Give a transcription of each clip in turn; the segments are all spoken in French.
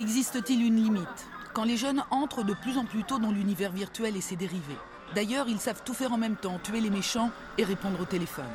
Existe-t-il une limite Quand les jeunes entrent de plus en plus tôt dans l'univers virtuel et ses dérivés? D'ailleurs, ils savent tout faire en même temps, tuer les méchants et répondre au téléphone.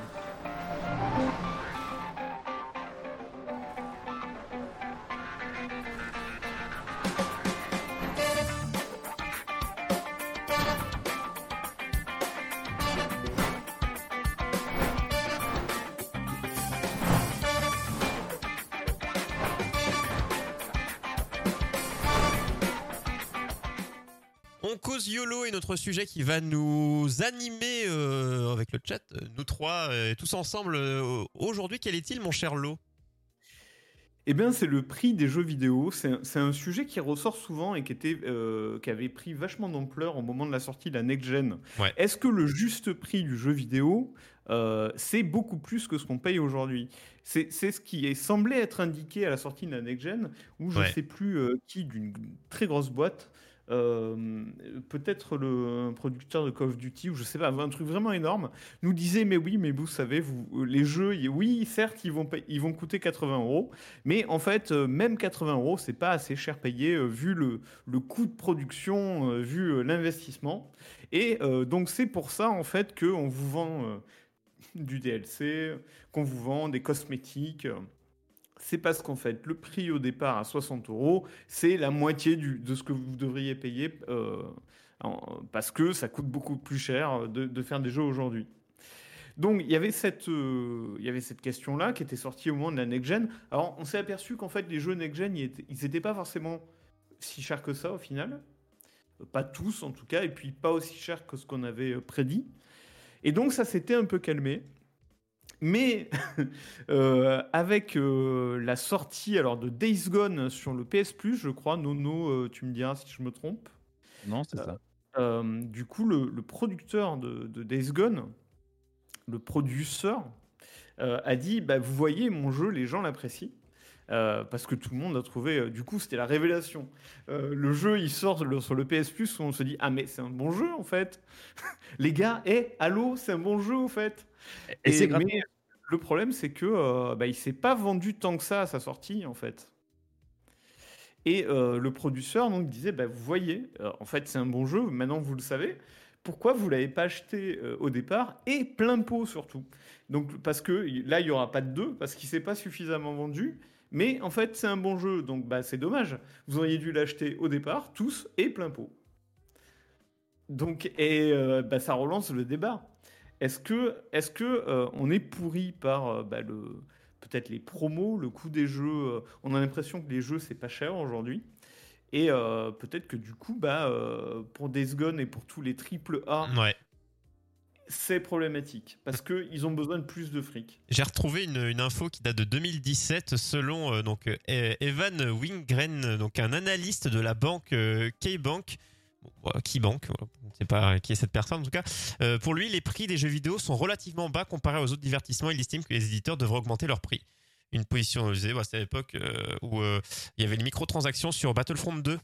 Notre sujet qui va nous animer euh, avec le chat, euh, nous trois, euh, tous ensemble. euh, Aujourd'hui, quel est-il, mon cher Lo? Eh bien, c'est le prix des jeux vidéo. C'est un, sujet qui ressort souvent et qui, était, euh, qui avait pris vachement d'ampleur au moment de la sortie de la next-gen. Ouais. Est-ce que le juste prix du jeu vidéo, euh, c'est beaucoup plus que ce qu'on paye aujourd'hui? C'est c'est ce qui est semblé être indiqué à la sortie de la next-gen, où je ne Ouais. sais plus euh, qui, d'une très grosse boîte, euh, peut-être le producteur de Call of Duty, ou je sais pas, un truc vraiment énorme, nous disait mais oui, mais vous savez, vous, les jeux, oui, certes, ils vont, ils vont coûter 80 euros, mais en fait, euh, même 80 euros, c'est pas assez cher payé euh, vu le, le coût de production, vu l'investissement. Et donc c'est pour ça en fait que on vous vend du DLC, qu'on vous vend des cosmétiques. C'est parce qu'en fait, le prix au départ à 60 euros, c'est la moitié de ce que vous devriez payer euh, parce que ça coûte beaucoup plus cher de, faire des jeux aujourd'hui. Donc il y avait cette, euh, il y avait cette question-là qui était sortie au moment de la next-gen. Alors on s'est aperçu qu'en fait les jeux next-gen, ils étaient- ils n'étaient pas forcément si chers que ça au final. Pas tous en tout cas, et puis pas aussi chers que ce qu'on avait prédit. Et donc ça s'était un peu calmé. Mais euh, avec euh, la sortie alors de Days Gone sur le PS Plus, je crois, Nono, euh, tu me diras si je me trompe. Non, c'est ça. Du coup, le, le producteur de, de Days Gone, le producteur, a dit bah, Vous voyez, mon jeu, les gens l'apprécient. Euh, parce que tout le monde a trouvé, euh, du coup, c'était la révélation. Euh, le jeu, il sort le- sur le PS Plus, où on se dit Ah, mais c'est un bon jeu en fait. les gars, hé, allô, c'est un bon jeu en fait. Et, c'est mais le problème, c'est que euh, bah, s'est pas vendu tant que ça à sa sortie, en fait. Et euh, le producteur donc disait, bah, vous voyez, euh, en fait c'est un bon jeu, maintenant vous le savez. Pourquoi vous l'avez pas acheté euh, au départ et plein pot surtout? Donc parce que là il y aura pas de deux parce qu'il s'est pas suffisamment vendu. Mais en fait c'est un bon jeu, donc bah, c'est dommage. Vous auriez dû l'acheter au départ tous et plein pot. Donc et bah, ça relance le débat. Est-ce que, est-ce que euh, on est pourri par euh, bah, le, peut-être les promos, le coût des jeux euh, On a l'impression que les jeux c'est pas cher aujourd'hui. Et peut-être que du coup, bah, pour Days Gone et pour tous les triple A, Ouais. c'est problématique parce que ils ont besoin de plus de fric. J'ai retrouvé une, une info qui date de 2017 selon euh, donc euh, Evan Wingren, donc un analyste de la banque euh, K-Bank. Keybank, voilà, on ne sait pas qui est cette personne en tout cas. Euh, pour lui, les prix des jeux vidéo sont relativement bas comparés aux autres divertissements. Il estime que les éditeurs devraient augmenter leur prix. Une position osée, bah, c'était à l'époque euh, où euh, il y avait les microtransactions sur Battlefront 2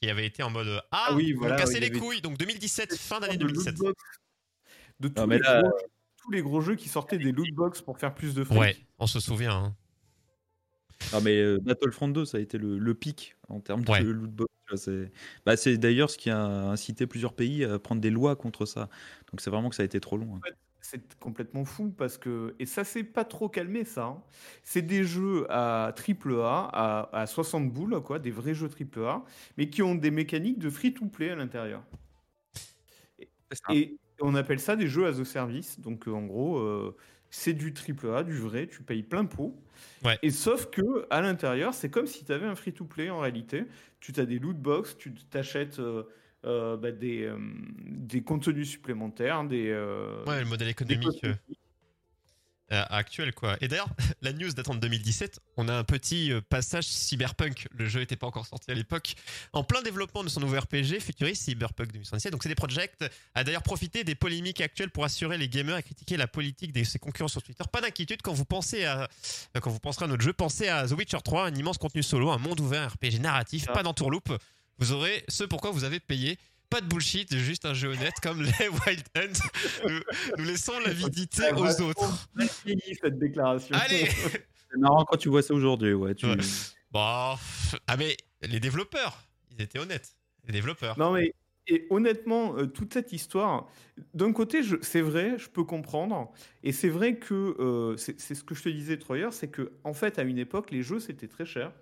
qui avait été en mode euh, Ah, Ah oui, voilà, il y les avait- couilles. Donc 2017, fin d'année de 2017. lootbox, de tous, Non, mais les là- gros, tous les gros jeux qui sortaient des lootbox pour faire plus de fric. Ouais, on se souvient. hein. Non, mais euh, Battlefront 2, ça a été le, le pic en termes de Ouais. lootbox. tu vois, C'est bah, c'est d'ailleurs ce qui a incité plusieurs pays à prendre des lois contre ça. Donc c'est vraiment que ça a été trop long. hein. C'est complètement fou parce que et ça s'est pas trop calmé ça. hein. C'est des jeux à triple A, à, à 60 boules quoi, des vrais jeux triple A, mais qui ont des mécaniques de free to play à l'intérieur. Et on appelle ça des jeux as a service. Donc euh, en gros, euh, c'est du triple A, du vrai, tu payes plein pot. Ouais. Et sauf que à l'intérieur, c'est comme si tu avais un free to play en réalité. Tu as des loot box, tu t'achètes euh, euh, bah, des, euh, des contenus supplémentaires, des Ouais, le modèle économique. Actuel quoi. Et d'ailleurs, la news datant de 2017, on a un petit euh, passage cyberpunk. Le jeu n'était pas encore sorti à l'époque. En plein développement de son nouveau RPG futuriste Cyberpunk 2077. Donc CD Projekt a d'ailleurs profité des polémiques actuelles pour assurer les gamers et critiquer la politique de ses concurrents sur Twitter. Pas d'inquiétude quand vous pensez à euh, quand vous penserez à notre jeu, pensez à The Witcher 3, un immense contenu solo, un monde ouvert, un RPG narratif, Ah. pas d'entourloupe. Vous aurez ce pourquoi vous avez payé. Pas de bullshit, juste un jeu honnête comme les Wild Hunt. Nous, nous laissons l'avidité aux autres. cette déclaration. Allez C'est marrant quand tu vois ça aujourd'hui. Ouais, tu... Ouais. Bon, pff, ah mais les développeurs, ils étaient honnêtes. Les développeurs. Non, mais et honnêtement, euh, toute cette histoire, d'un côté, c'est vrai, je peux comprendre. Et c'est vrai que euh, c'est ce que je te disais l'heure, c'est que en fait, à une époque, les jeux c'était très cher.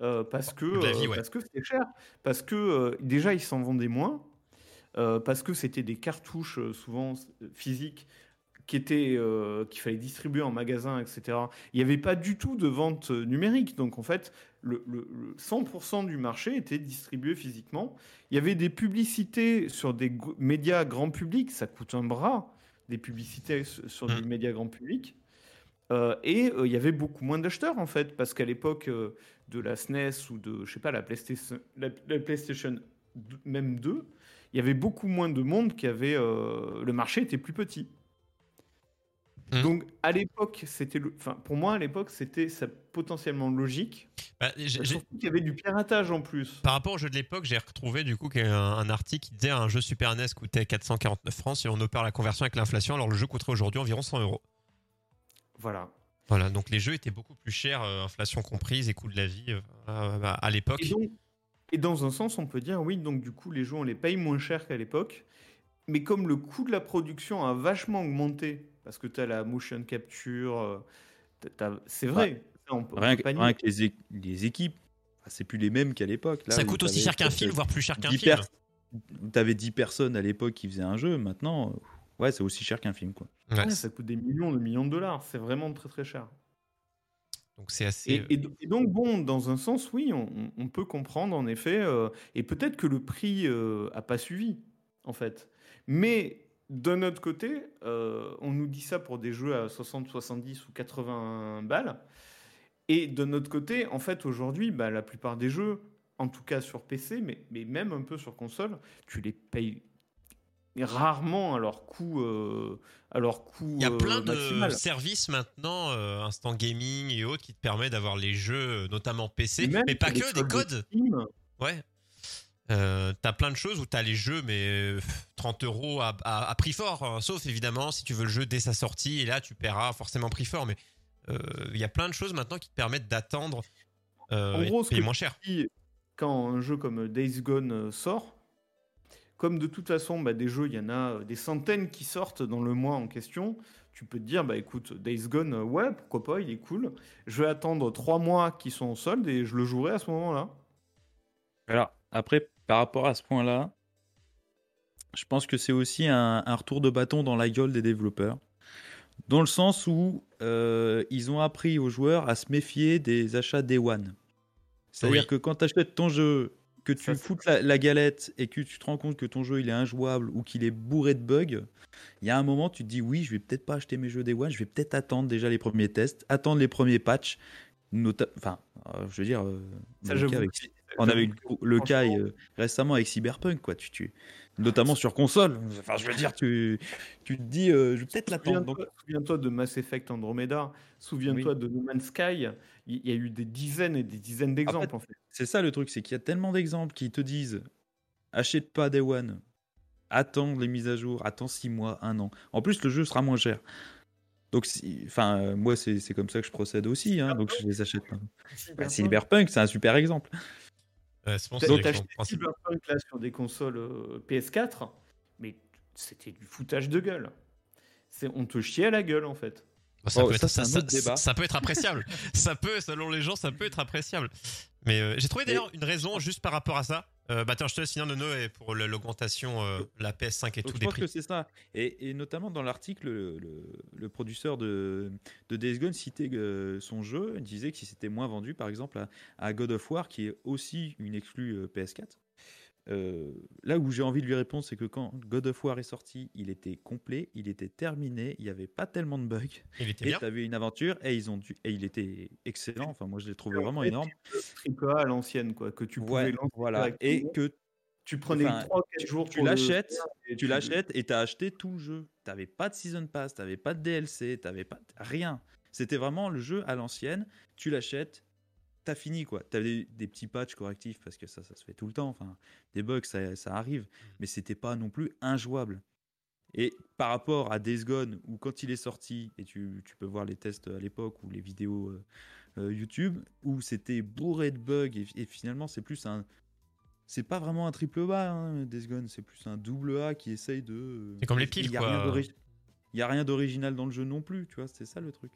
Euh, parce que vie, euh, ouais. parce que c'était cher. Parce que euh, déjà, ils s'en vendaient moins. parce que c'était des cartouches souvent physiques qui étaient qu'il fallait distribuer en magasin, etc. Il n'y avait pas du tout de vente numérique. Donc en fait, le, le- le 100% du marché était distribué physiquement. Il y avait des publicités sur des médias grand public, ça coûte un bras, des publicités sur Mm. du média grand public. Euh, et euh, il y avait beaucoup moins d'acheteurs en fait, parce qu'à l'époque euh, de la SNES ou de, je sais pas, la PlayStation, la, la PlayStation d- même 2, il y avait beaucoup moins de monde qui avait. euh, le marché était plus petit. Mm. Donc à l'époque, c'était, enfin pour moi à l'époque c'était ça potentiellement logique. Bah, j'ai- Surtout qu'il y avait du piratage en plus. Par rapport au jeu de l'époque, j'ai retrouvé du coup un, un article qui disait un jeu Super NES coûtait 449 francs. Si on opère la conversion avec l'inflation, alors le jeu coûterait aujourd'hui environ 100 euros. Voilà. Voilà, donc les jeux étaient beaucoup plus chers, euh, inflation comprise et coût de la vie euh, euh, bah, à l'époque. Et, dans un sens, on peut dire, oui, donc du coup, les jeux, on les paye moins cher qu'à l'époque. Mais comme le coût de la production a vachement augmenté, parce que tu as la motion capture, c'est vrai. on peut- on Rien, peut que- rien les, équipes, enfin, c'est plus les mêmes qu'à l'époque. Là Ça coûte aussi cher qu'un film, voire plus cher qu'un 10 film. T'avais 10 personnes à l'époque qui faisaient un jeu, maintenant, euh, ouais, c'est aussi cher qu'un film. Quoi. Ouais, Ouais, ça coûte des millions de millions de dollars. C'est vraiment très très cher. donc c'est assez. Et, et donc, bon, dans un sens, oui, on, on- on peut comprendre, en effet, euh, et peut-être que le prix euh, a pas suivi, en fait. Mais d'un autre côté, euh, on nous dit ça pour des jeux à 60, 70 ou 80 balles. Et d'un autre côté, en fait, aujourd'hui, bah, la plupart des jeux, en tout cas sur PC, mais, mais même un peu sur console, tu les payes rarement à leur coût, euh, à leur coût Il y a euh, plein de services maintenant, euh, Instant Gaming et autres, qui te permettent d'avoir les jeux, euh, notamment PC, Même mais pas que, des de codes. Ouais. Euh, t'as plein de choses où t'as les jeux, mais euh, 30 euros à, à- à prix fort, hein, sauf évidemment si tu veux le jeu dès sa sortie, et là tu paieras forcément prix fort, mais euh, il y a plein de choses maintenant qui te permettent d'attendre euh, En et gros, de ce payer que moins cher. dis, quand un jeu comme Days Gone euh, sort, comme de toute façon, bah, des jeux, il y en a euh, des centaines qui sortent dans le mois en question, tu peux te dire, bah écoute, Days Gone, euh, ouais, pourquoi pas, il est cool. Je vais attendre trois mois qui sont en solde et je le jouerai à ce moment-là. Alors, après, par rapport à ce point-là, je pense que c'est aussi un, un retour de bâton dans la gueule des développeurs. Dans le sens où euh, ils ont appris aux joueurs à se méfier des achats Day One. C'est-à-dire Oui. que quand tu achètes ton jeu, que tu Ça, foutes la, la galette et que tu te rends compte que ton jeu il est injouable ou qu'il est bourré de bugs, il y a un moment tu te dis oui, je vais peut-être pas acheter mes jeux Day One, je vais peut-être attendre déjà les premiers tests, attendre les premiers patchs. Enfin, euh, je veux dire, euh, Ça, avec- on avait le, le cas euh, récemment avec Cyberpunk, quoi. Tu, tu, notamment sur console. Enfin, je veux dire, tu, tu te dis, euh, je vais peut-être l'attendre. Donc, Souviens-toi de Mass Effect Andromeda, souviens-toi de No Man's Sky, il y a eu des dizaines et des dizaines d'exemples en fait. c'est ça le truc, c'est qu'il y a tellement d'exemples qui te disent, achète pas Day One, attends les mises à jour, attends 6 mois, 1 an. En plus, le jeu sera moins cher. Donc, enfin, euh, moi, c'est comme ça que je procède aussi. hein, donc, je les achète. Bah, Cyberpunk, c'est un super exemple. Ouais, acheté. Cyberpunk là sur des consoles euh, PS4, mais c'était du foutage de gueule. C'est on te chiait à la gueule en fait. Bon, ça, Oh, peut ça, être, c'est un ça- autre ça- débat. ça peut être appréciable. ça peut, selon les gens, ça peut être appréciable. Mais euh, j'ai trouvé d'ailleurs une raison juste par rapport à ça. Euh, bah attends, je te laisse finir Nono et pour l'augmentation, euh, la PS5 et Donc, tout je des pense prix. que c'est ça. Et, et notamment dans l'article, le, le, le producteur de, de Days Gone citait euh, son jeu, il disait que c'était moins vendu par exemple à, à God of War, qui est aussi une exclue euh, PS4. Euh, là où j'ai envie de lui répondre, c'est que quand God of War est sorti, il était complet, il était terminé, il n'y avait pas tellement de bugs. Il était Et bien. tu avais une aventure et ils ont dû, et il était excellent. Enfin, moi je l'ai trouvé En vraiment fait, énorme. Triple A à l'ancienne quoi, que tu pouvais Ouais, lancer voilà. Et que tu prenais enfin, 3 4 tu- jours tu le l'achètes, tu l'achètes et tu as acheté tout le jeu. Tu n'avais pas de Season Pass, tu n'avais pas de DLC, tu n'avais pas rien. C'était vraiment le jeu à l'ancienne. Tu l'achètes, tu as fini. quoi. Tu avais des, petits patchs correctifs parce que ça, ça se fait tout le temps. Enfin, des bugs, ça, ça arrive. Mais c'était pas non plus injouable. Et par rapport à Days Gone, où quand il est sorti, et tu, tu peux voir les tests à l'époque ou les vidéos euh, euh, YouTube où c'était bourré de bugs et, et finalement c'est plus un c'est pas vraiment un triple A hein, Days Gone, c'est plus un double A qui essaye de C'est comme les piles, il y a quoi. rien il y a rien d'original dans le jeu non plus tu vois c'est ça le truc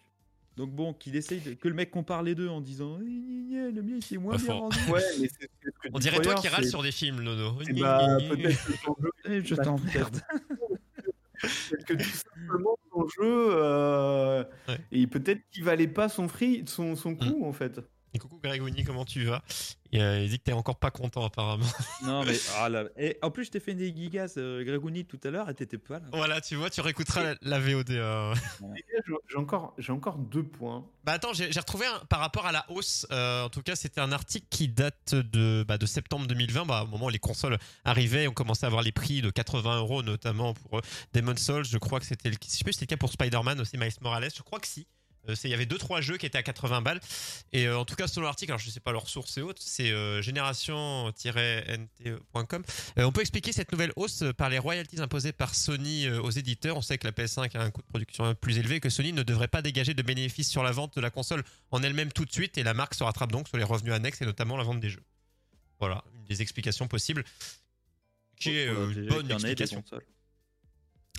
donc bon qu'il essaye de- que le mec compare les deux en disant Eh, le mien il est moins bien rendu Ouais, mais c'est c'est ce que On dirait toi qui râles c'est- sur des films, Nono. c'est bah, peut-être que ton jeu Eh, je Bah, t'emmerde Peut-être que tout simplement ton jeu, euh, Ouais. et peut-être qu'il valait pas son free, son, son coût en fait. Et coucou Grégouni, comment tu vas? Euh, Il dit que t'es encore pas content apparemment. non mais ah là et en plus je t'ai fait des gigas euh, Grégouni tout à l'heure et t'étais pas là voilà, tu vois, tu réécouteras la, la VOD. euh. J'ai encore, j'ai encore deux points. Bah attends, j'ai retrouvé un, par rapport à la hausse. euh, en tout cas, c'était un article qui date de, bah, de septembre 2020, bah, au moment où les consoles arrivaient, on commençait à avoir les prix de 80 euros, notamment pour euh, Demon's Souls. Je crois que c'était le, je sais plus si c'était le cas pour Spider-Man aussi, Miles Morales. Je crois que si. Euh, Il y avait deux trois jeux qui étaient à 80 balles et euh, en tout cas selon l'article, alors je sais pas leur source et autres, c'est euh, génération-nt.com. On peut expliquer cette nouvelle hausse par les royalties imposées par Sony aux éditeurs. On sait que la PS5 a un coût de production plus élevé, que Sony ne devrait pas dégager de bénéfices sur la vente de la console en elle-même tout de suite, et la marque se rattrape donc sur les revenus annexes et notamment la vente des jeux. Voilà, une des explications possibles, qui est euh, Déjà une bonne des explication. consoles.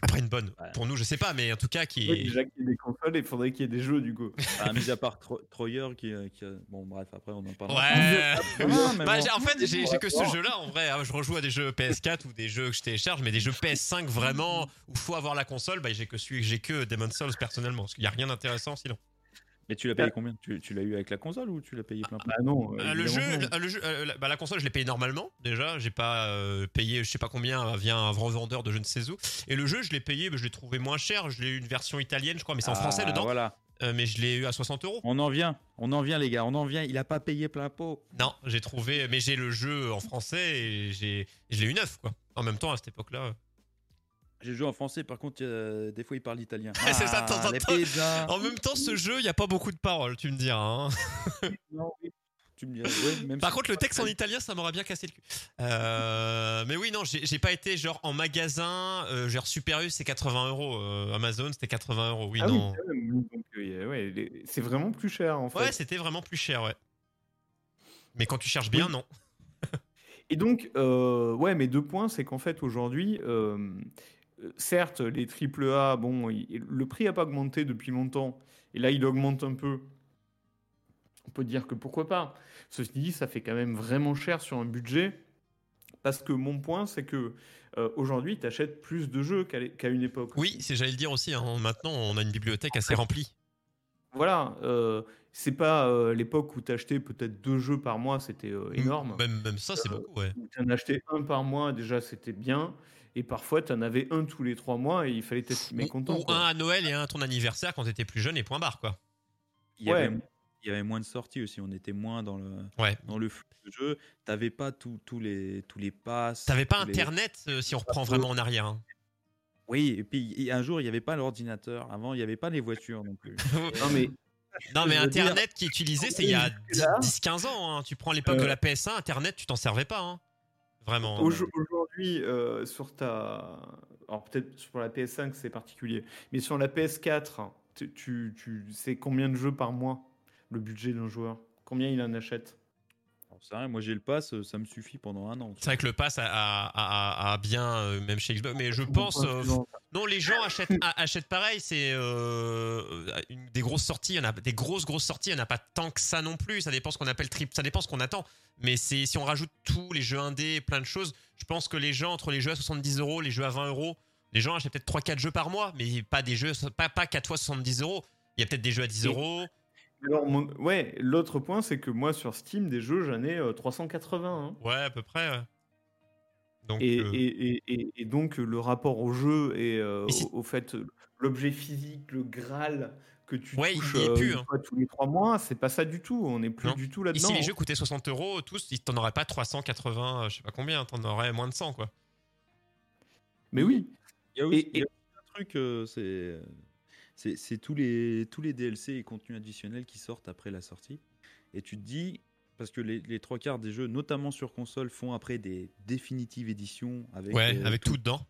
Après une bonne, Ouais. pour nous je sais pas, mais en tout cas qui Oui, déjà qu'il y ait des consoles, il faudrait qu'il y ait des jeux du coup. Ah, mis à part Tro- Troyer qui, euh, qui a- bon bref après on en parlera Ouais. Ah, mais Bah, en fait, j'ai que ce jeu-là. En vrai, hein, je rejoue à des jeux PS4 ou des jeux que je télécharge, mais des jeux PS5 vraiment où faut avoir la console. Bah, j'ai que celui, j'ai que Demon's Souls personnellement, parce qu'il y a rien d'intéressant sinon. Mais tu l'as payé combien? Tu, tu l'as eu avec la console ou tu l'as payé plein prix Bah non. Euh, le jeu, évidemment, non. le, jeu, euh, la, bah, la console, je l'ai payé normalement déjà. J'ai pas euh, payé, je sais pas combien, via un revendeur de je ne sais où. Et le jeu, je l'ai payé, bah, je l'ai trouvé moins cher. Je l'ai eu une version italienne, je crois, mais c'est en français Ah, dedans. voilà Euh, mais je l'ai eu à 60 euros. on en vient on en vient les gars on en vient il a pas payé plein pot Non, j'ai trouvé, mais j'ai le jeu en français et j'ai, je l'ai eu neuf quoi. En même temps, à cette époque-là. J'ai joué en français par contre euh, des fois il parle italien C'est ça, de temps en temps. même temps, ce jeu, il y a pas beaucoup de paroles, tu me diras. hein. tu me diras ouais, même Par si- contre, le texte en italien, ça m'aurait bien cassé le cul. Euh, mais oui, non, j'ai pas été genre en magasin. Euh, genre Super U, c'est 80 euros. Euh, Amazon, c'était 80 euros. Oui, Ah non. ouais, c'est vraiment plus cher en fait. ouais, c'était vraiment plus cher, ouais. Mais quand tu cherches bien, Oui. non. Et donc, euh, ouais, mes deux points, c'est qu'en fait, aujourd'hui, euh, certes, les AAA, bon, il- le prix n'a pas augmenté depuis longtemps, et là, il augmente un peu. On peut dire que pourquoi pas. Ceci dit, ça fait quand même vraiment cher sur un budget, parce que mon point, c'est que euh, aujourd'hui, tu achètes plus de jeux qu'à une époque. Oui, c'est j'allais le dire aussi. hein. Maintenant, on a une bibliothèque assez remplie. Voilà, euh, c'est pas euh, l'époque où tu achetais peut-être deux jeux par mois, c'était euh, énorme. Même, même ça, c'est beaucoup, ouais. Tu en achetais un par mois, déjà c'était bien. Et parfois, tu en avais un tous les trois mois et il fallait t'estimer Ou, content. ou quoi. un à Noël et un à ton anniversaire quand t'étais plus jeune et point barre, quoi. il y, avait, Ouais. il y avait moins de sorties aussi on était moins dans le Ouais. dans le flux de jeu t'avais pas tous tous les tous les passes T'avais pas les- Internet euh, si on reprend vraiment en arrière. hein. oui et puis et un jour il y avait pas l'ordinateur avant il y avait pas les voitures non plus Non, mais Non, mais dire, Internet qui est utilisé, c'est il y a jusque-là, 10-15 ans. hein. Tu prends l'époque de la PS1, Internet, tu t'en servais pas. hein. Vraiment. aujo- aujourd'hui, euh, sur ta. Alors, peut-être sur la PS5, c'est particulier. Mais sur la PS4, tu, tu, tu sais combien de jeux par mois le budget d'un joueur? Combien il en achète? Rien, moi j'ai le pass ça me suffit pendant un an C'est vrai que le pass a, a- a- a bien, euh, même chez Xbox, mais je pense. Euh, non, les gens achètent, a- achètent pareil. C'est euh, une- des grosses sorties. Il y en a des grosses, grosses sorties. Il n'y en a pas tant que ça non plus. Ça dépend ce qu'on appelle trip. Ça dépend ce qu'on attend. Mais c'est si on rajoute tous les jeux indés, plein de choses, je pense que les gens, entre les jeux à 70 euros, les jeux à 20 euros, les gens achètent peut-être 3-4 jeux par mois, mais pas des jeux, pas, pas 4 fois 70 euros. Il y a peut-être des jeux à 10 Et- euros. Alors, mon- ouais, l'autre point, c'est que moi, sur Steam, des jeux, j'en ai euh, 380. hein. Ouais, à peu près. ouais. Donc, Et, euh, et- et- et- et donc le rapport au jeu et euh, si- au, au fait euh, l'objet physique, le Graal que tu Ouais, il touches y est plus, une hein. fois tous les trois mois, c'est pas ça du tout. On n'est plus Non. du tout Et là-dedans. si les jeux coûtaient 60 euros, tous, t'en aurais pas 380, euh, je sais pas combien, t'en aurais moins de 100, quoi. Mais oui. Il y a aussi, Et- il y a aussi un truc, euh, c'est c'est tous les tous les DLC et contenus additionnels qui sortent après la sortie. Et tu te dis parce que les, les trois quarts des jeux, notamment sur console, font après des définitives éditions avec Ouais, euh, avec tout dedans.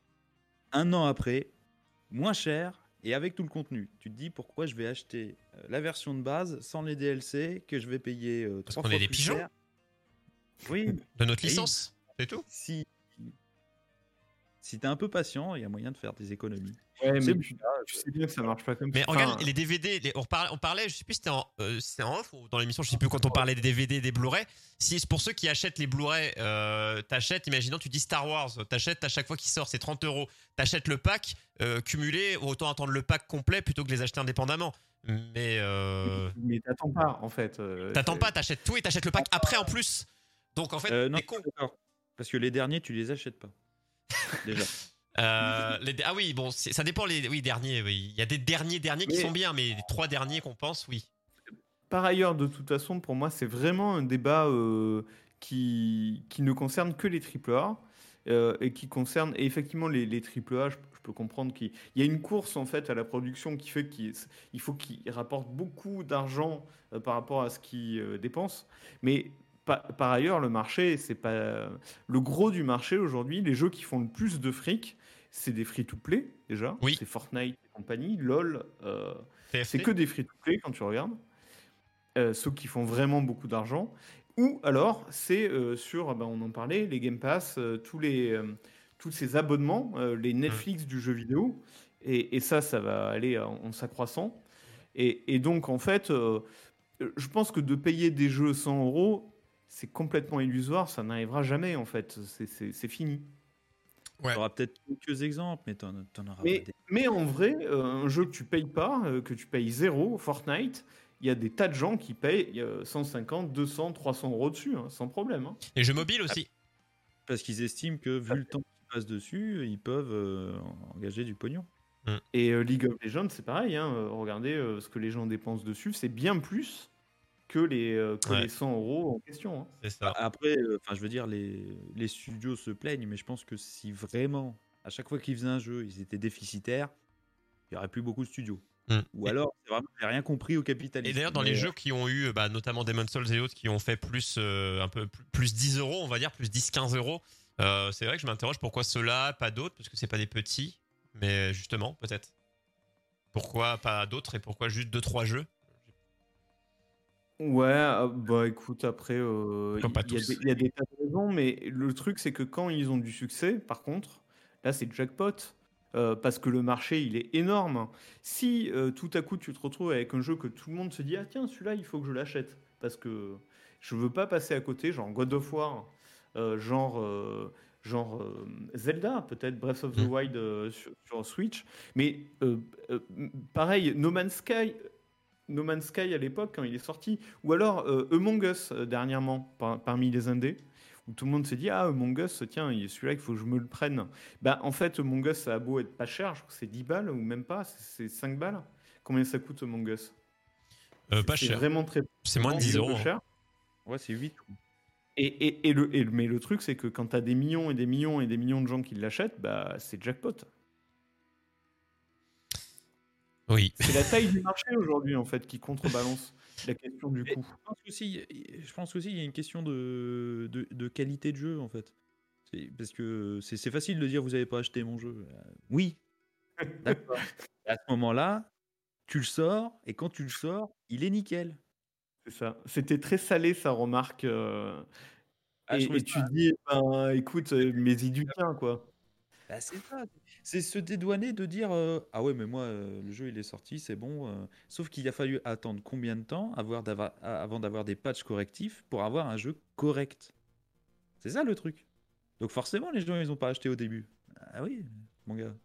un an après, moins cher et avec tout le contenu. Tu te dis pourquoi je vais acheter euh, la version de base sans les DLC que je vais payer euh, Parce qu'on est des pigeons cher? Oui, De notre licence, c'est tout? si si t'es un peu patient, il y a moyen de faire des économies. Ouais, mais tu, tu sais bien que ça marche pas comme Mais ça. regarde Enfin, les DVD, les- on, parlait, on parlait, je sais plus si c'était en, euh, c'était en off ou dans l'émission, je sais plus quand on parlait des DVD, des Blu-ray. Si c'est pour ceux qui achètent les Blu-ray, euh, t'achètes, imaginons tu dis Star Wars, t'achètes à chaque fois qu'il sort, c'est 30 euros. T'achètes le pack euh, cumulé, autant attendre le pack complet plutôt que les acheter indépendamment. Mais euh, Mais t'attends pas, en fait. euh, t'attends pas, t'achètes tout et t'achètes le pack après en plus. Donc en fait, Euh, non, t'es con. Parce que les derniers, tu les achètes pas. Déjà. Euh, les- ah oui, bon, ça dépend les oui, derniers. Oui. Il y a des derniers derniers qui Mais- sont bien, mais les trois derniers qu'on pense, oui. Par ailleurs, de toute façon, pour moi, c'est vraiment un débat euh, qui, qui ne concerne que les AAA euh, et qui concerne et effectivement les, les AAA. Je, je peux comprendre qu'il il y a une course en fait à la production qui fait qu'il il faut qu'ils rapportent beaucoup d'argent euh, par rapport à ce qu'ils euh, dépensent. Mais par ailleurs, le marché, c'est pas le gros du marché aujourd'hui. Les jeux qui font le plus de fric, c'est des free-to-play déjà. Oui. C'est Fortnite et compagnie, LOL. euh, c'est que des free-to-play quand tu regardes. Euh, ceux qui font vraiment beaucoup d'argent. Ou alors, c'est euh, sur, ben, on en parlait, les Game Pass, tous, les, tous ces abonnements, les Netflix du jeu vidéo. Et, et ça, ça va aller en, en s'accroissant. Et, et donc, en fait, je pense que de payer des jeux 100 euros, c'est complètement illusoire. Ça n'arrivera jamais, en fait. C'est- fini. Ouais. Tu auras peut-être quelques exemples, mais t'en t'en auras Mais, pas des. mais en vrai, euh, un jeu que tu payes pas, euh, que tu payes zéro, Fortnite, il y a des tas de gens qui payent euh, 150, 200, 300 euros dessus, hein, sans problème. hein. Les jeux mobiles aussi. Parce qu'ils estiment que vu le temps qu'ils passent dessus, ils peuvent euh, engager du pognon. Et euh, League of Legends, c'est pareil. hein, regardez euh, ce que les gens dépensent dessus, c'est bien plus que les, euh, que Ouais. les 100 euros en question. hein. C'est ça. Après, euh, enfin, je veux dire, les, les studios se plaignent, mais je pense que si vraiment, à chaque fois qu'ils faisaient un jeu, ils étaient déficitaires, il y aurait plus beaucoup de studios. Mm. Ou alors, c'est vraiment, j'ai rien compris au capitalisme. Et d'ailleurs, dans Mais, les euh, jeux qui ont eu, bah, notamment Demon's Souls et autres, qui ont fait plus, euh, un peu plus, plus 10 euros, on va dire, plus 10-15 euros, euh, c'est vrai que je m'interroge pourquoi ceux-là, pas d'autres, parce que c'est pas des petits, mais justement, peut-être. Pourquoi pas d'autres et pourquoi juste 2-3 jeux? Ouais, ah, bah écoute, après, euh, pas il y, a tous des- il y a des tas de raisons, mais le truc, c'est que quand ils ont du succès, par contre, là, c'est jackpot. euh, parce que le marché, il est énorme. Si euh, tout à coup, tu te retrouves avec un jeu que tout le monde se dit, ah tiens, celui-là, il faut que je l'achète. Parce que je veux pas passer à côté, genre God of War, euh, genre, euh, genre euh, Zelda, peut-être Breath of the Mm. Wild euh, sur, sur Switch. Mais euh, euh, pareil, No Man's Sky, No Man's Sky à l'époque quand il est sorti, ou alors euh, Among Us euh, dernièrement par- parmi les indés, où tout le monde s'est dit ah Among Us tiens il y a celui-là il faut que je me le prenne. Bah en fait Among Us ça a beau être pas cher, je crois que c'est 10 balles ou même pas, c'est c'est 5 balles. Combien ça coûte Among Us? Euh, Pas cher. vraiment très C'est moins de 10 vraiment euros. hein. cher. Ouais, c'est 8. Et, et, et le, et mais le truc c'est que quand tu as des millions et des millions et des millions de gens qui l'achètent, bah c'est jackpot. Oui. C'est la taille du marché aujourd'hui en fait qui contrebalance la question du coût. Je pense aussi, je pense aussi, il y a une question de, de, de qualité de jeu en fait. Parce que c'est facile de dire vous avez pas acheté mon jeu. Euh, Oui. D'accord. À ce moment-là, tu le sors et quand tu le sors, il est nickel. C'est ça. C'était très salé sa remarque. euh, Ah, et, tu dis, ben, écoute, euh, du tien, quoi. Bah, c'est ça. C'est se dédouaner de dire euh, ah ouais mais moi euh, le jeu il est sorti c'est bon. euh. Sauf qu'il a fallu attendre combien de temps avoir avant d'avoir des patchs correctifs pour avoir un jeu correct? C'est ça le truc. Donc forcément les gens ils ont pas acheté au début. Ah oui mon gars.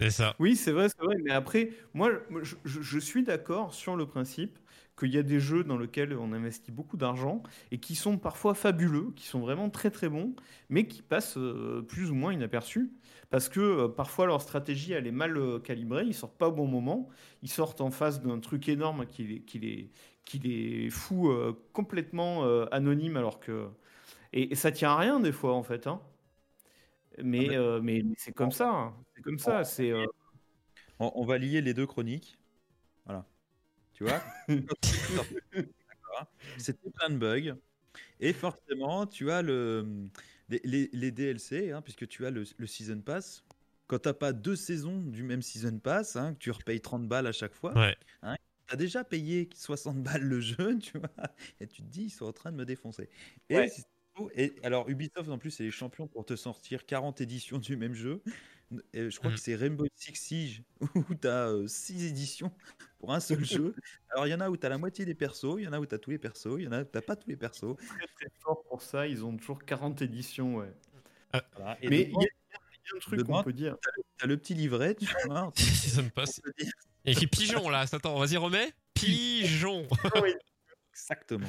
C'est ça. Oui, c'est vrai, c'est vrai. Mais après, moi, moi, je, je- je suis d'accord sur le principe qu'il y a des jeux dans lesquels on investit beaucoup d'argent et qui sont parfois fabuleux, qui sont vraiment très très bons, mais qui passent euh, plus ou moins inaperçus. Parce que euh, parfois leur stratégie elle est mal euh, calibrée, ils sortent pas au bon moment, ils sortent en face d'un truc énorme qui les, qui les, qui les fout complètement anonymes alors que. Et, et ça tient à rien des fois en fait. hein. Mais, Ah ben- euh, mais, mais c'est comme ça. hein. C'est comme ça. C'est. euh, On, on va lier les deux chroniques. Voilà. Tu vois hein. C'était plein de bugs. Et forcément, tu as le, les, les- les DLC, hein, puisque tu as le, le Season Pass. quand t'as pas deux saisons du même season pass, hein, que tu repayes 30 balles à chaque fois, Ouais. t'as déjà payé 60 balles le jeu, tu vois, et tu te dis, ils sont en train de me défoncer. Et, Ouais. et alors, Ubisoft, en plus, c'est les champions pour te sortir 40 éditions du même jeu. Et je crois Mm. que c'est Rainbow Six Siege où t'as 6 éditions pour un seul jeu. Alors, il y en a où t'as la moitié des persos, il y en a où t'as tous les persos, il y en a où t'as pas tous les persos. Très très fort pour ça. Ils ont toujours 40 éditions, ouais. Voilà. Et Mais il y, a- il y a un truc qu'on peut dire. t'as le petit livret, tu vois. Season Pass. on peut dire Il y a écrit pigeon là. Attends, vas-y, remets. Pigeon. Exactement.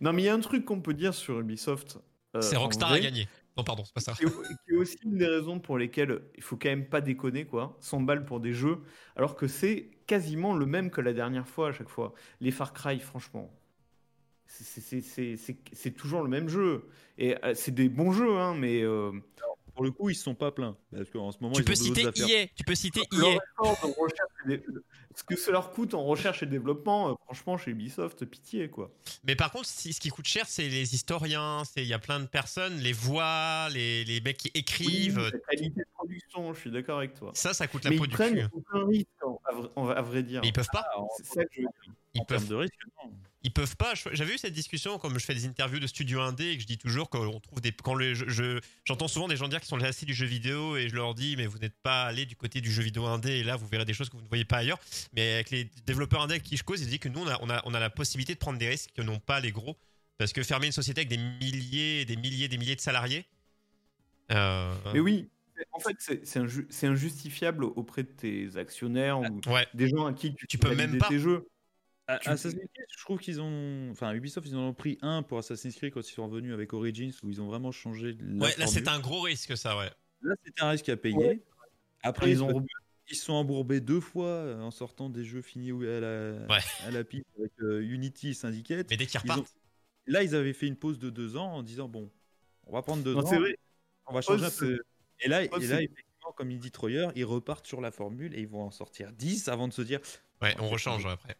Non, mais il y a un truc qu'on peut dire sur Ubisoft. euh, C'est Rockstar vrai, a gagné. Non, pardon, c'est pas ça. Qui est, qui est aussi une des raisons pour lesquelles il faut quand même pas déconner, quoi. 100 balles pour des jeux, alors que c'est quasiment le même que la dernière fois à chaque fois. Les Far Cry, franchement, c'est- c'est- c'est c'est- c'est- c'est toujours le même jeu. Et euh, c'est des bons jeux, hein, mais euh, Pour le coup, ils se sont pas plaints. Parce qu'en ce moment, Tu ils peux citer. EA. Tu peux citer dé- ce que ça leur coûte en recherche et développement, euh, franchement, chez Ubisoft, pitié, quoi. Mais par contre, ce qui coûte cher, c'est les historiens. C'est il y a plein de personnes, les voix, les, les mecs qui Oui, écrivent. la qualité de production, je suis d'accord avec toi. Ça, ça coûte la Mais peau ils du prennent cul. hein. aucun risque, en- à, vrai- en- à vrai dire. Mais ils peuvent pas. Ah, en, C'est ça que je veux dire. Ils en termes peuvent, de risque, non. ils peuvent pas. J'avais eu cette discussion comme je fais des interviews de studio indé et que je dis toujours qu'on trouve des. Quand le, je- je- j'entends souvent des gens dire qu'ils sont lassés du jeu vidéo et je leur dis mais vous n'êtes pas allé du côté du jeu vidéo indé et là vous verrez des choses que vous ne voyez pas ailleurs. Mais avec les développeurs indé avec qui je cause, ils disent que nous on a, on a, on a la possibilité de prendre des risques que n'ont pas les gros parce que fermer une société avec des milliers, des milliers, des milliers de salariés. euh, Mais oui, en fait, c'est c'est inju- c'est injustifiable auprès de tes actionnaires ou Ouais. des gens à qui tu, Tu peux même pas. tes jeux. Tu- Assassin's Creed, je trouve qu'ils ont. Enfin, Ubisoft, ils en ont pris un pour Assassin's Creed quand ils sont revenus avec Origins, où ils ont vraiment changé la Ouais, là c'est un gros risque ça, ouais. Là, c'était un risque à payer. Ouais. Après, Ils ont ils, sont embourbés deux fois euh, en sortant des jeux finis à la, Ouais. à la piste avec euh, Unity et Syndicate. Mais dès qu'ils Ils ont- repartent. Là, ils avaient fait une pause de deux ans en disant bon, on va prendre deux Non, ans, c'est vrai. on va changer un peu. Et là, et là effectivement, comme il dit Troyer, ils repartent sur la formule et ils vont en sortir 10 avant de se dire Ouais, on rechange après.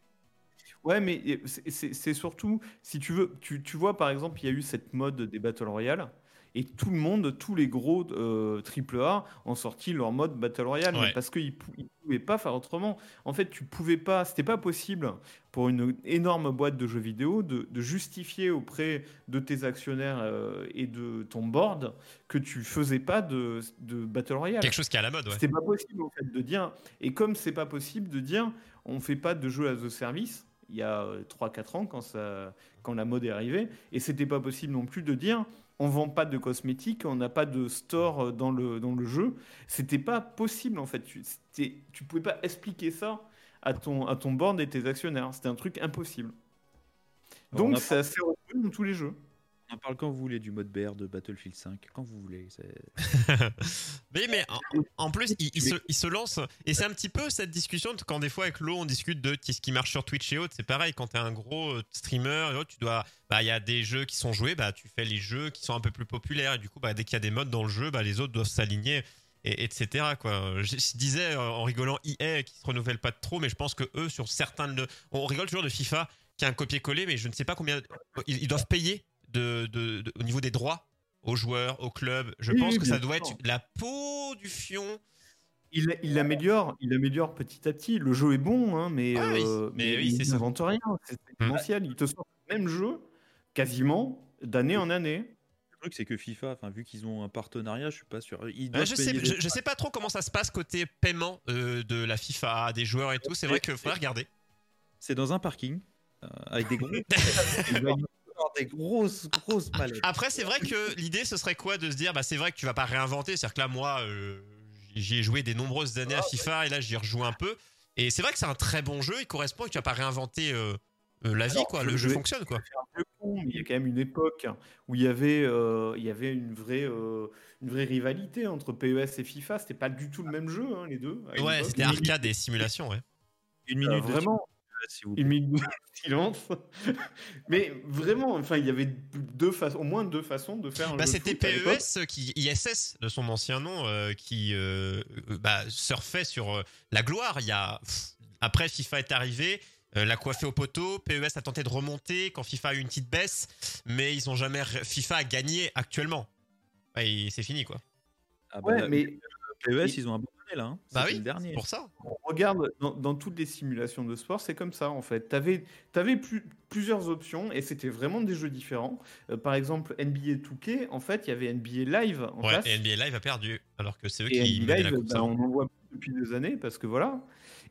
Ouais, mais c'est- surtout, si tu veux, tu, tu vois par exemple, il y a eu cette mode des Battle Royale, et tout le monde, tous les gros euh, AAA ont sorti leur mode Battle Royale, Ouais. parce qu'ils ne pouvaient pas faire autrement. En fait, tu pouvais pas, c'était pas possible pour une énorme boîte de jeux vidéo de, de justifier auprès de tes actionnaires euh, et de ton board que tu faisais pas de, de Battle Royale. Quelque chose qui est à la mode, ouais. C'était pas possible en fait de dire. Et comme c'est pas possible de dire, on fait pas de jeu as a service. Il y a 3-4 ans quand ça, quand la mode est arrivée, et c'était pas possible non plus de dire, on vend pas de cosmétiques, on n'a pas de store euh, dans le dans le jeu. C'était pas possible en fait. Tu, tu pouvais pas expliquer ça à ton à ton board et tes actionnaires. C'était un truc impossible. Donc a c'est assez retenu dans tous les jeux. On parle quand vous voulez du mode BR de Battlefield 5, quand vous voulez. mais mais en, plus, il, se, il lance. Et c'est un petit peu cette discussion de quand des fois avec Lo, on discute de ce qui marche sur Twitch et autres. C'est pareil, quand t'es un gros euh, streamer tu dois. Bah, il y a des jeux qui sont joués, bah, tu fais les jeux qui sont un peu plus populaires. Et du coup, bah, dès qu'il y a des modes dans le jeu, bah, les autres doivent s'aligner. Et, etc. Quoi. Je, disais euh, en rigolant EA qui se renouvelle pas trop, mais je pense que eux, sur certains. de- on rigole toujours de FIFA qui a un copier-coller, mais je ne sais pas combien. Ils doivent payer de, de- de- au niveau des droits aux joueurs, aux clubs. Je Oui, pense oui, que ça doit être la peau du fion. Il, il améliore, il améliore petit à petit. Le jeu est bon, hein, mais, Ah oui, euh, mais oui, il c'est ça. n'invente rien. C'est Hmm. démentiel. Il te sort le même jeu quasiment d'année en année. Le truc, c'est que FIFA, enfin, vu qu'ils ont un partenariat, je suis pas sûr. Ils doivent je, sais, je, je sais pas trop comment ça se passe côté paiement euh, de la FIFA, des joueurs et tout. C'est vrai qu'il faudrait regarder. C'est dans un parking, euh, avec des gros. Des grosses, grosses mallettes. Après, c'est vrai que l'idée, ce serait quoi de se dire, bah, c'est vrai que tu vas pas réinventer. C'est-à-dire que là, moi, euh, j'y ai joué des nombreuses années à FIFA et là, j'y rejoue un peu. Et c'est vrai que c'est un très bon jeu. Il correspond et que tu vas pas réinventer euh, euh, la vie, Alors, quoi. je Le jeu fonctionne, quoi. C'est un peu con, mais il y a quand même une époque où il y avait, euh, il y avait une, vraie, euh, une vraie rivalité entre PES et FIFA. C'était pas du tout le même jeu, hein, les deux. Ouais, c'était arcade et simulation, ouais. Une Euh, minute vraiment, silence, s'il vous plaît. une minute de silence. Mais vraiment, enfin, il y avait deux façons, au moins deux façons de faire un Bah, c'était foot à l'époque. PES qui ISS de son ancien nom euh, qui euh, euh, bah, surfait sur euh, la gloire. Il y a pff, après FIFA est arrivé, euh, l'a coiffé au poteau. PES a tenté de remonter quand FIFA a eu une petite baisse, mais ils ont jamais FIFA a gagné actuellement. Ouais, et c'est fini quoi. Ah bah, Ouais, mais PES, ils ont abandonné là. Hein. Bah oui, le dernier. c'est pour ça. On regarde dans, dans toutes les simulations de sport, c'est comme ça en fait. Tu avais, plus, plusieurs options et c'était vraiment des jeux différents. Euh, par exemple, NBA 2K, en fait, il y avait NBA Live en Ouais, face. et NBA Live a perdu, alors que c'est eux Et qui NBA la Live, coupe. bah, ça. on en voit plus depuis des années parce que voilà.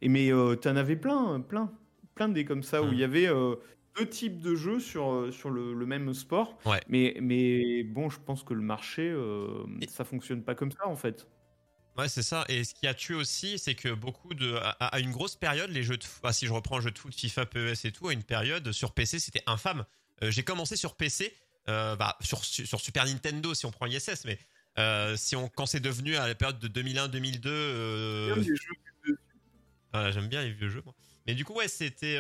Et mais tu en avais plein, plein, plein des comme ça où il y avait euh, deux types de jeux sur, euh, sur le, le même sport. Ouais. Mais, mais bon, je pense que le marché, euh, ça fonctionne pas comme ça en fait. Ouais, c'est ça. Et ce qui a tué aussi, c'est que beaucoup de. À, à une grosse période, les jeux de. ah, si je reprends un jeu de foot, FIFA, PES et tout, à une période, sur PC, c'était infâme. Euh, J'ai commencé sur PC, euh, bah, sur, sur Super Nintendo, si on prend ISS, mais. euh, si on, quand c'est devenu à la période de 2001-2002, euh, Les jeux voilà, j'aime bien les vieux jeux. moi. Mais du coup, ouais, c'était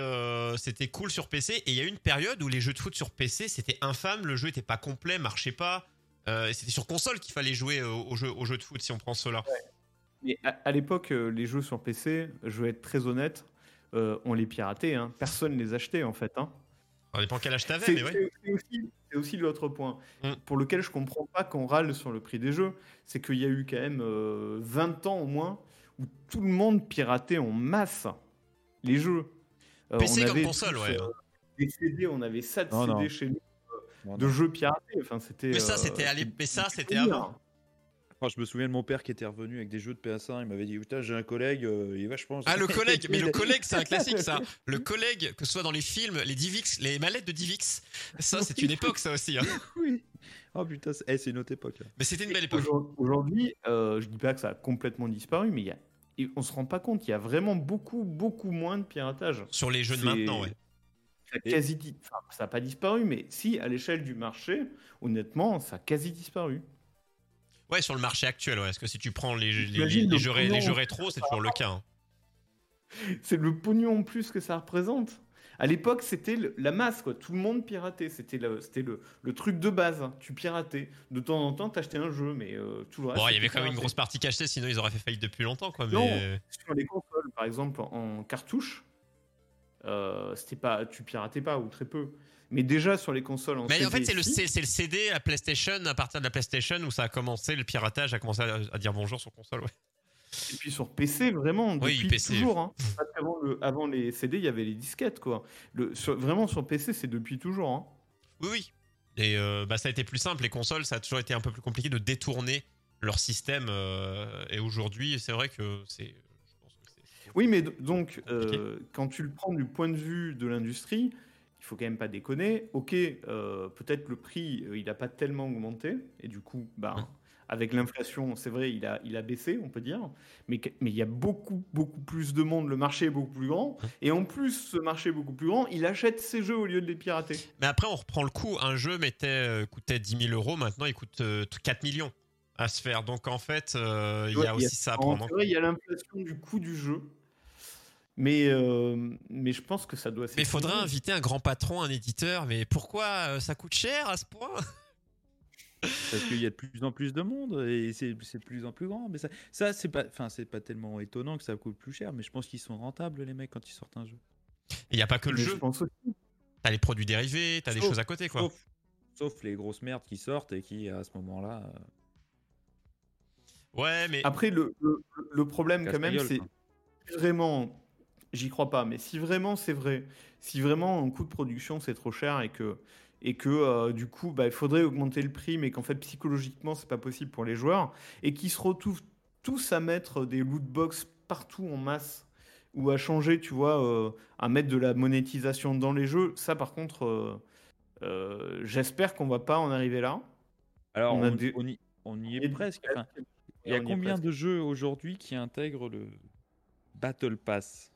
c'était cool sur PC. Et il y a eu une période où les jeux de foot sur PC, c'était infâme. Le jeu était pas complet, marchait pas. Euh, et c'était sur console qu'il fallait jouer euh, aux jeux, aux jeux de foot, si on prend cela. Mais à, à l'époque, euh, les jeux sur PC, je vais être très honnête, euh, on les piratait. Hein. Personne les achetait en fait. Hein. Ça dépend quel âge t'avais, C'est mais ouais. c'est- c'est aussi, l'autre point Mm. pour lequel je comprends pas qu'on râle sur le prix des jeux. C'est qu'il y a eu quand même euh, 20 ans au moins où tout le monde piratait en masse les jeux. Euh, PC on comme avait console, tous, ouais. euh, des CD, on avait 7 Non, CD non. chez nous De jeux piratés. Enfin, c'était. Mais ça, euh, c'était mais ça, c'était avant. Enfin, je me souviens de mon père qui était revenu avec des jeux de PS1. Il m'avait dit Putain, j'ai un collègue, euh, il est vachement. Ah, le collègue, mais le collègue, c'est un classique, ça. Le collègue, que ce soit dans les films, les Divix, les mallettes de Divix, ça, c'est une époque, ça aussi. hein. oui. Oh putain, c'est eh, c'est une autre époque. Là. Mais c'était une belle époque. Aujourd- Aujourd'hui, euh, je dis pas que ça a complètement disparu, mais il y a, et on se rend pas compte, il y a vraiment beaucoup, beaucoup moins de piratage. Sur les jeux de maintenant, ouais. Ça a Et- quasi, di- enfin, ça a pas disparu, mais si à l'échelle du marché, honnêtement, ça a quasi disparu. Ouais, sur le marché actuel, ouais. Parce que si tu prends les, les, les, T'imagines les le jeux, les rétro, c'est toujours le cas. hein. C'est le pognon en plus que ça représente. À l'époque, c'était la masse, quoi. Tout le monde piratait. C'était le, c'était le, le truc de base. hein. Tu piratais. De temps en temps, t'achetais un jeu, mais euh, tout le reste. Bon, il y avait quand même une grosse partie cachetée, sinon ils auraient fait faillite depuis longtemps, quoi. Non. Mais... Sur les consoles, par exemple, en cartouche, euh, c'était pas, tu piratais pas ou très peu. Mais déjà sur les consoles en Mais en fait, c'est le, le CD, la PlayStation, à partir de la PlayStation où ça a commencé, le piratage a commencé à, à dire bonjour sur console, ouais. Et puis sur PC, vraiment, Oui, depuis PC. toujours. Hein. Qu'avant le- avant les CD, il y avait les disquettes, quoi. Le, sur- vraiment, sur PC, c'est depuis toujours. Hein. Oui, oui. Et euh, bah, ça a été plus simple. Les consoles, ça a toujours été un peu plus compliqué de détourner leur système. euh, et aujourd'hui, c'est vrai que c'est. je pense que c'est- Oui, mais donc, euh, quand tu le prends du point de vue de l'industrie, il faut quand même pas déconner. Ok, euh, peut-être le prix, euh, il n'a pas tellement augmenté, et du coup, bah, Ouais. avec l'inflation, c'est vrai, il a, il a baissé, on peut dire. Mais mais il y a beaucoup, beaucoup plus de monde, le marché est beaucoup plus grand, Ouais. et en plus, ce marché est beaucoup plus grand, il achète ses jeux au lieu de les pirater. Mais après, on reprend le coup. Un jeu mettait, coûtait 10 000 euros. Maintenant, il coûte euh, 4 millions à se faire. Donc, en fait, il y a aussi ça à en- prendre. en C'est vrai, il y a l'inflation du coût du jeu. Mais, euh, mais je pense que ça doit Mais il faudrait s'effondrer. inviter un grand patron, un éditeur. Mais pourquoi euh, ça coûte cher à ce point? Parce qu'il y a de plus en plus de monde et c'est c'est de plus en plus grand. Mais ça, ça c'est pas, enfin, c'est pas tellement étonnant que ça coûte plus cher. Mais je pense qu'ils sont rentables les mecs quand ils sortent un jeu. Il n'y a pas que le Mais je jeu. pense aussi. T'as les produits dérivés, t'as des choses à côté, quoi. Sauf, sauf les grosses merdes qui sortent et qui à ce moment-là. euh, Ouais, mais. Après, le, le, le problème, quand même, c'est vraiment, j'y crois pas, mais si vraiment c'est vrai, si vraiment un coût de production c'est trop cher et que, et que euh, du coup, bah, il faudrait augmenter le prix, mais qu'en fait, psychologiquement, c'est pas possible pour les joueurs, et qu'ils se retrouvent tous à mettre des loot box partout en masse, ou à changer, tu vois, euh, à mettre de la monétisation dans les jeux, ça par contre, euh, euh, j'espère qu'on va pas en arriver là. Alors On on, a des- on y, on y est presque. enfin, il y a y combien de jeux aujourd'hui qui intègrent le Battle Pass?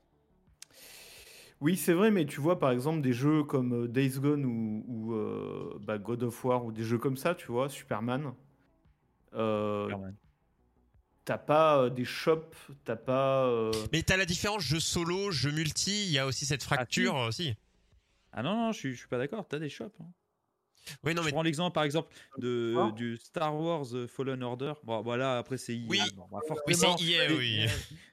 Oui, c'est vrai, mais tu vois, par exemple, des jeux comme euh, Days Gone ou, ou, euh, bah, God of War ou des jeux comme ça, tu vois, Superman. euh, Superman t'as pas euh, des shops, t'as pas. euh, Mais t'as la différence jeu solo, jeu multi, il y a aussi cette fracture euh, aussi. Ah non, non, je suis, je suis pas d'accord. T'as des shops. hein. Oui, non, je mais prends l'exemple par exemple de, Ah. du Star Wars euh, Fallen Order. Bon, voilà, après c'est EA. Oui. Bon, bah, Oui, c'est EA, mais, oui. euh,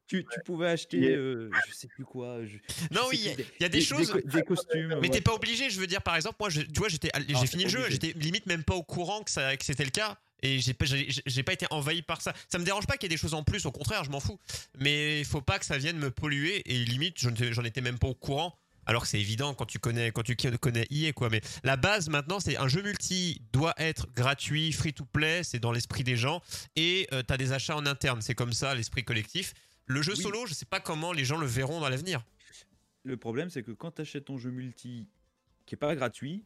Tu, tu pouvais acheter, EA. euh, je sais plus quoi. je- non, je oui, il y, a- y des, choses. des costumes. Mais ouais. t'es pas obligé, je veux dire, par exemple, moi, je- tu vois, j'étais, Non, j'ai fini le jeu, j'étais limite même pas au courant que, ça, que c'était le cas. Et j'ai pas, j'ai pas été envahi par ça. Ça me dérange pas qu'il y ait des choses en plus, au contraire, je m'en fous. Mais il faut pas que ça vienne me polluer. Et limite, j'en étais même pas au courant. Alors que c'est évident quand tu connais, quand tu connais EA, quoi. Mais la base maintenant, c'est un jeu multi doit être gratuit, free to play, c'est dans l'esprit des gens. Et tu t'as des achats en interne, c'est comme ça l'esprit collectif. Le jeu Oui. solo, je sais pas comment les gens le verront dans l'avenir. Le problème, c'est que quand tu achètes ton jeu multi qui est pas gratuit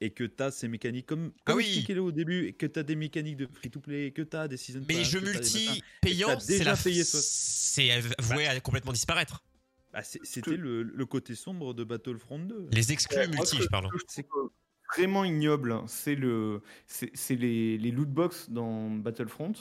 et que tu as ces mécaniques comme, Ah comme oui. expliqué Léo au début, et que tu as des mécaniques de free-to-play, que tu as des season Mais les pass, jeux multi payants, c'est la, payé c'est voué à complètement disparaître. Bah, c'est- C'était le, le côté sombre de Battlefront 2. Les exclus Ouais, multi, ce que- je parle. ce que je trouve vraiment ignoble, hein, c'est le, c'est c'est les, les loot box dans Battlefront.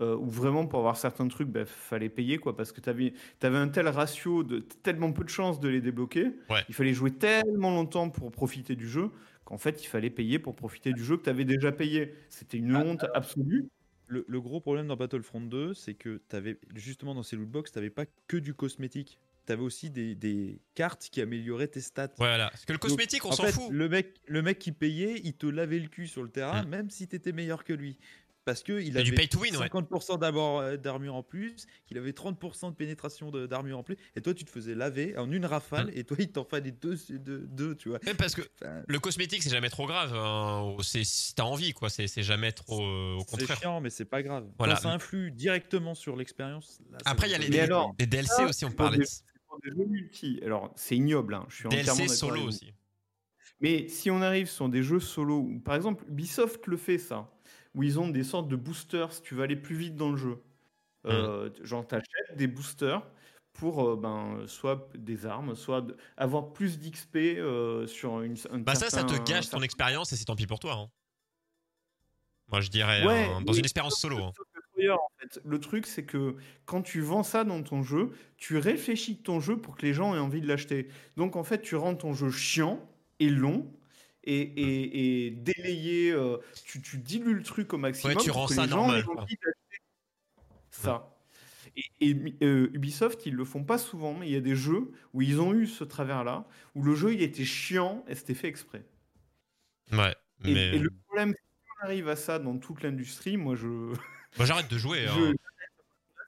euh, où vraiment pour avoir certains trucs, bah, fallait payer quoi, parce que tu avais, un tel ratio de tellement peu de chances de les débloquer. Ouais. Il fallait jouer tellement longtemps pour profiter du jeu qu'en fait il fallait payer pour profiter du jeu que tu avais déjà payé. C'était une Ah, honte absolue. Le, le gros problème dans Battlefront 2, c'est que t'avais justement dans ces lootbox, t'avais pas que du cosmétique. T'avais aussi des, des cartes qui amélioraient tes stats. Voilà. Parce que le Donc, cosmétique, on en s'en fout. Le mec, le mec qui payait, il te lavait le cul sur le terrain, Mm. même si t'étais meilleur que lui. Parce que il C'est avait du pay to win, ouais. 50% d'abord euh, d'armure en plus, qu'il avait 30% de pénétration d'armure en plus, et toi tu te faisais laver en une rafale, Mm. et toi il t'en fallait deux, deux, deux, tu vois. Même parce que Enfin, le cosmétique, c'est jamais trop grave. hein. C'est si t'as envie, quoi. C'est c'est jamais trop. euh, au c'est contraire. chiant, mais c'est pas grave. Voilà. Quand ça influe directement sur l'expérience. Après, il y a les, DLC aussi, on c'est parlait. Des- jeux multi. Alors c'est ignoble, hein, je suis entièrement DLC d'accord solo avec aussi. Mais si on arrive sur des jeux solo, où, par exemple Ubisoft le fait ça, où ils ont des sortes de boosters si tu veux aller plus vite dans le jeu. Euh, genre t'achètes des boosters pour euh, ben, soit des armes, soit de- avoir plus d'XP euh, sur une, un Bah, ça, ça te gâche ton expérience et c'est tant pis pour toi. hein. Moi, je dirais Ouais, hein, dans une expérience solo. Sauf Troyer, en fait, Le truc, c'est que quand tu vends ça dans ton jeu, tu réfléchis ton jeu pour que les gens aient envie de l'acheter. Donc, en fait, tu rends ton jeu chiant et long et, et, et délayé. euh, tu, tu dilues le truc au maximum. Ouais, tu pour rends que ça les gens aient envie d'acheter Ça. Et, et, euh, Ubisoft, ils le font pas souvent, mais il y a des jeux où ils ont eu ce travers-là, où le jeu il était chiant et c'était fait exprès. Ouais. Et, Mais et le problème, si on arrive à ça dans toute l'industrie, moi je. moi, j'arrête de jouer. hein. je-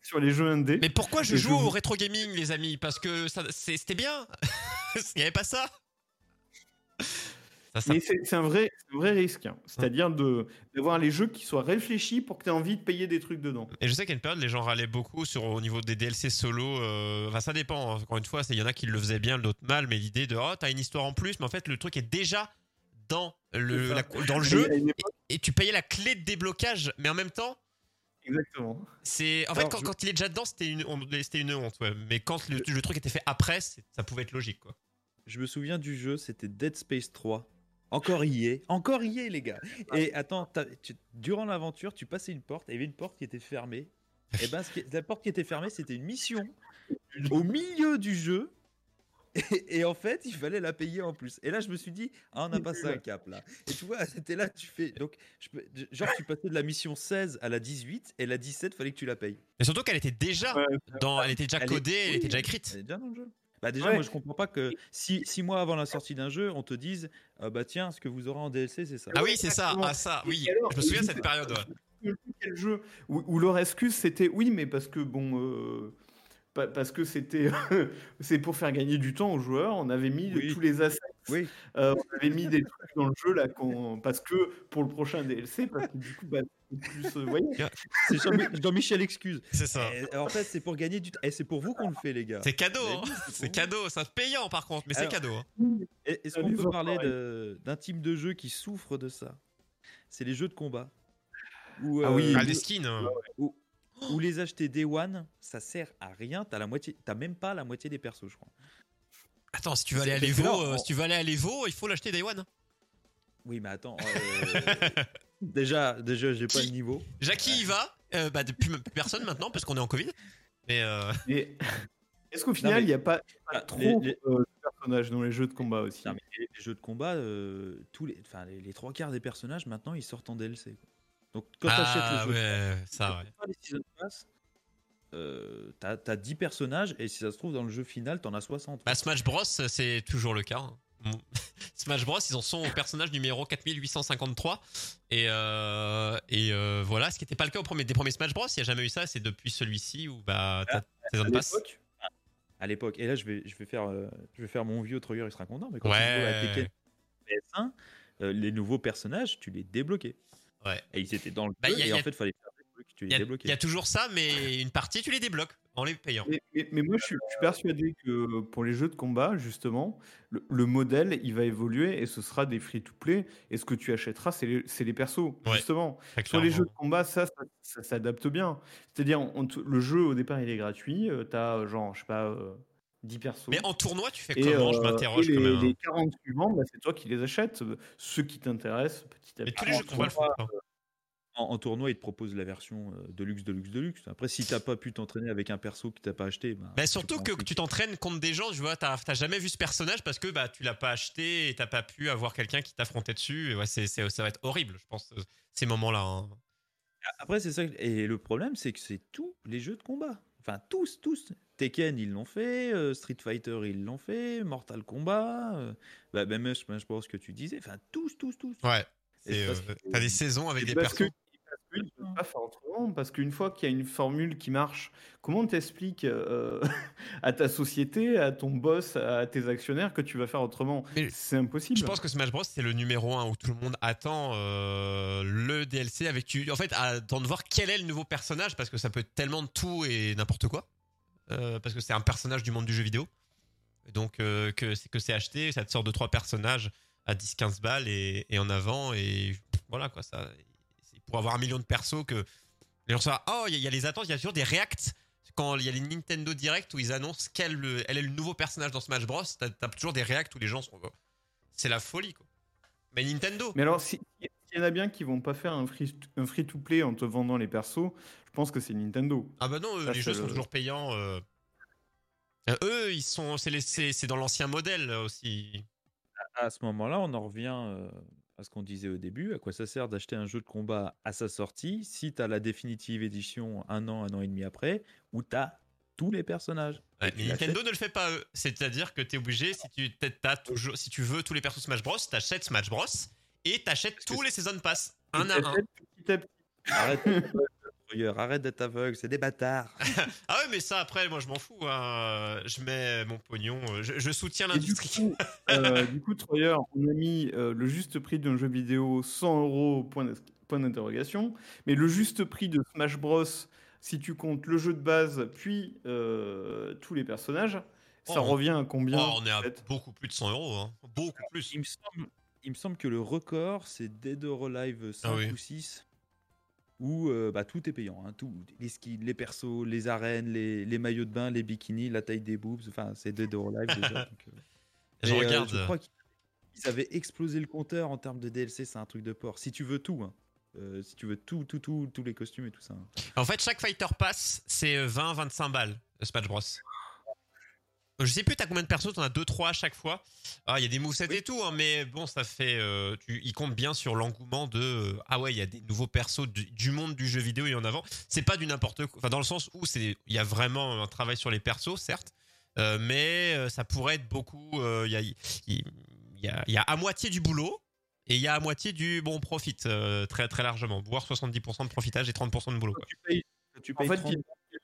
sur les jeux indés. Mais pourquoi je joue au rétro gaming, les amis? Parce que c'était bien. Il n'y avait pas ça. Ça, c'est un vrai, un vrai risque. hein. C'est-à-dire de d'avoir les jeux qui soient réfléchis pour que tu aies envie de payer des trucs dedans. Et je sais qu'à une période, les gens râlaient beaucoup sur au niveau des DLC solo. euh, Enfin, ça dépend. hein. Encore une fois, il y en a qui le faisaient bien, d'autres mal. Mais l'idée de oh, t'as une histoire en plus, mais en fait, le truc est déjà dans le, la- dans le jeu et tu payais la clé de déblocage, mais en même temps, Exactement. c'est en fait quand, je- quand il est déjà dedans, c'était une honte- c'était une honte. ouais. Mais quand le, le truc était fait après, ça pouvait être logique, quoi. Je me souviens du jeu, c'était Dead Space 3. Encore y est, encore y est les gars. Et attends, tu- durant l'aventure, tu passais une porte, et il y avait une porte qui était fermée. Et ben, ce qui- la porte qui était fermée, c'était une mission au milieu du jeu. Et, et en fait, il fallait la payer en plus. Et là, je me suis dit, ah, on a passé un cap là. Et tu vois, c'était là, tu fais. Donc, je peux- genre, tu passais de la mission 16 à la 18, et la 17, fallait que tu la payes. Mais surtout qu'elle était déjà Ouais, dans, elle était déjà Elle est- codée, elle était déjà Elle écrite. est déjà dans le jeu. Bah déjà, Ouais. moi je comprends pas que si six mois avant la sortie d'un jeu, on te dise ah bah tiens, ce que vous aurez en DLC, c'est ça. Ah oui, c'est ça. Ah ça, oui. Alors, Je me souviens de cette période. ouais. Quel jeu où, où leur excuse c'était oui, mais parce que bon. euh, parce que c'était c'est pour faire gagner du temps aux joueurs. On avait mis Oui. tous les assets. Oui. euh, on avait mis des trucs dans le jeu là qu'on- parce que pour le prochain DLC parce que du coup bah, plus euh, vous voyez. C'est Jean- Jean-Michel excuse. C'est ça. Eh, en fait, c'est pour gagner du temps. Et c'est pour vous qu'on le fait, les gars. C'est cadeau, hein. c'est cadeau, c'est payant par contre, mais c'est cadeau. hein. Et- Est-ce Ah, qu'on peut parler d'un type de jeu qui souffre de ça? C'est les jeux de combat. Où, Ah oui. euh, Ah, les skins. hein. où, où les acheter Day One, ça sert à rien. T'as la moitié, t'as même pas la moitié des persos, je crois. Attends, si tu veux aller à l'Evo, euh, on- si tu veux aller à l'Evo, il faut l'acheter Day One. Oui, mais attends. euh, déjà, déjà, j'ai pas le niveau. Jackie y va. Euh, bah depuis plus personne maintenant parce qu'on est en Covid. Mais euh, est-ce qu'au final il n'y a pas, pas Ah, trop les- les- euh, de personnages dans les jeux de combat aussi? Non, mais les, les jeux de combat, euh, tous les, enfin, les, les trois quarts des personnages maintenant ils sortent en DLC. quoi. Donc quand t'achètes ah le jeu, ouais, ça ouais. pas les season pass, euh, t'as, t'as 10 personnages et si ça se trouve dans le jeu final t'en as 60. Bah Smash Bros c'est toujours le cas. hein. Smash Bros, ils en sont au personnage numéro 4853. Et, euh, et euh, voilà, ce qui n'était pas le cas au premier, des premiers Smash Bros. Il n'y a jamais eu ça. C'est depuis celui-ci où bah, Ah, tes zones passent. À l'époque, et là je vais, je vais, faire, euh, je vais faire mon vieux Troyer, il sera content, mais quand Ouais. tu jouais à Tekken PS1, euh, les nouveaux personnages, tu les débloquais. Ouais. Et ils étaient dans le Bah, jeu, y a- et a- en fait, il fallait faire des trucs, tu les y, a, débloquais. il y a toujours ça, mais une partie, tu les débloques en les payant. Mais, mais- mais moi, je suis, je suis persuadé que pour les jeux de combat, justement, le, le modèle, il va évoluer et ce sera des free-to-play. Et ce que tu achèteras, c'est les, c'est les persos, Ouais, justement. Sur les jeux de combat, ça, ça, ça s'adapte bien. C'est-à-dire, le jeu, au départ, il est gratuit. tu as, genre, je sais pas, euh, 10 persos. Mais en tournoi, tu fais Et, comment? Je euh, m'interroge quand les, même. hein. les 40 suivants, bah, c'est toi qui les achètes. Ceux qui t'intéressent, petit à Mais petit. tous les jeux de combat le font. hein. En, en tournoi, ils te proposent la version euh, de luxe, de luxe, de luxe. Après, si t'as pas pu t'entraîner avec un perso que t'as pas acheté, bah, Bah surtout que tu t'entraînes contre des gens, tu vois, t'as jamais vu ce personnage parce que bah tu l'as pas acheté et t'as pas pu avoir quelqu'un qui t'affrontait dessus. Et ouais, c'est, ça va être horrible, je pense, ces moments-là. hein. Après, c'est ça. Et le problème, c'est que c'est tous les jeux de combat. Enfin, tous, tous. Tekken, ils l'ont fait. euh, Street Fighter, ils l'ont fait. Mortal Kombat. euh, bah, même Smash Bros, que tu disais. Enfin, tous, tous, tous. Ouais. Euh, t'as des saisons avec des que- parce qu'une fois qu'il y a une formule qui marche, comment t'expliques euh, à ta société, à ton boss, à tes actionnaires que tu vas faire autrement? C'est impossible. Je pense que Smash Bros c'est le numéro 1 où tout le monde attend euh, le DLC avec tu en fait attend de voir quel est le nouveau personnage parce que ça peut être tellement de tout et n'importe quoi Euh, parce que c'est un personnage du monde du jeu vidéo. Donc euh, que c'est acheté ça te sort de trois personnages à 10-15 balles et, en avant et voilà quoi ça c'est pour avoir un million de persos que les gens sont oh il y, a- les attentes il y a toujours des reacts. Quand il y a les Nintendo Direct où ils annoncent quel le- elle est le nouveau personnage dans Smash Bros t'as t'as toujours des reacts où les gens sont c'est la folie quoi. Mais Nintendo. Mais alors, si- s'il y en a bien qui vont pas faire un free, un free-to-play en te vendant les persos, je pense que c'est Nintendo. ah bah non eux, Ça, les jeux sont toujours payants euh. Euh, eux ils sont c'est dans l'ancien modèle aussi À ce moment-là, on en revient euh, à ce qu'on disait au début. À quoi ça sert d'acheter un jeu de combat à sa sortie si tu as la définitive édition un an, un an et demi après, où tu as tous les personnages Ouais, Et tu mais Nintendo ne le fait pas eux. C'est-à-dire que t'es obligé, si tu t'as toujours, si tu veux tous les persos Smash Bros, t'achètes Smash Bros et t'achètes tous les Season Pass, un à un. t'achètes petit à petit. Arrête d'être aveugle, Troyer, arrête d'être aveugle, c'est des bâtards. Ah ouais, mais ça après, moi je m'en fous. hein. Je mets mon pognon, euh, je, je soutiens du l'industrie. euh, du coup, Troyer, on a mis euh, le juste prix d'un jeu vidéo 100 euros, point d'interrogation. Mais le juste prix de Smash Bros, si tu comptes le jeu de base, puis euh, tous les personnages, ça Oh, revient à combien Oh, on est à beaucoup plus de 100 euros, hein. beaucoup plus. Il me semble, il me semble que le record, c'est Dead or Alive 5 Ah oui. ou 6, où euh, bah, tout est payant. hein, tout, les skins, les persos, les arènes, les, les maillots de bain, les bikinis, la taille des boobs, enfin, c'est Dead or Alive déjà. donc, euh. Je Mais, euh, regarde. je crois qu'ils avaient explosé le compteur en termes de DLC, c'est un truc de porc. Si tu veux tout, hein. Euh, si tu veux tout, tout, tout, tous les costumes et tout ça. hein. En fait, chaque Fighter Pass, c'est 20-25 balles, le Smash Bros. Je sais plus, t'as combien de persos T'en as 2-3 à chaque fois. Ah, il y a des movesets et tout, hein, mais bon, ça fait. Euh, tu, ils comptent bien sur l'engouement de. euh, ah ouais, il y a des nouveaux persos du, du monde du jeu vidéo et en avant. C'est pas du n'importe quoi. Enfin, dans le sens où c'est, il y a vraiment un travail sur les persos, certes, euh, mais euh, ça pourrait être beaucoup. euh, Il y, a, il, il y, a, il y a à moitié du boulot. Et il y a à moitié du bon profit, euh, très très largement. Voire 70% de profitage et 30% de boulot. Quoi. Tu payes, tu En payes fait, 30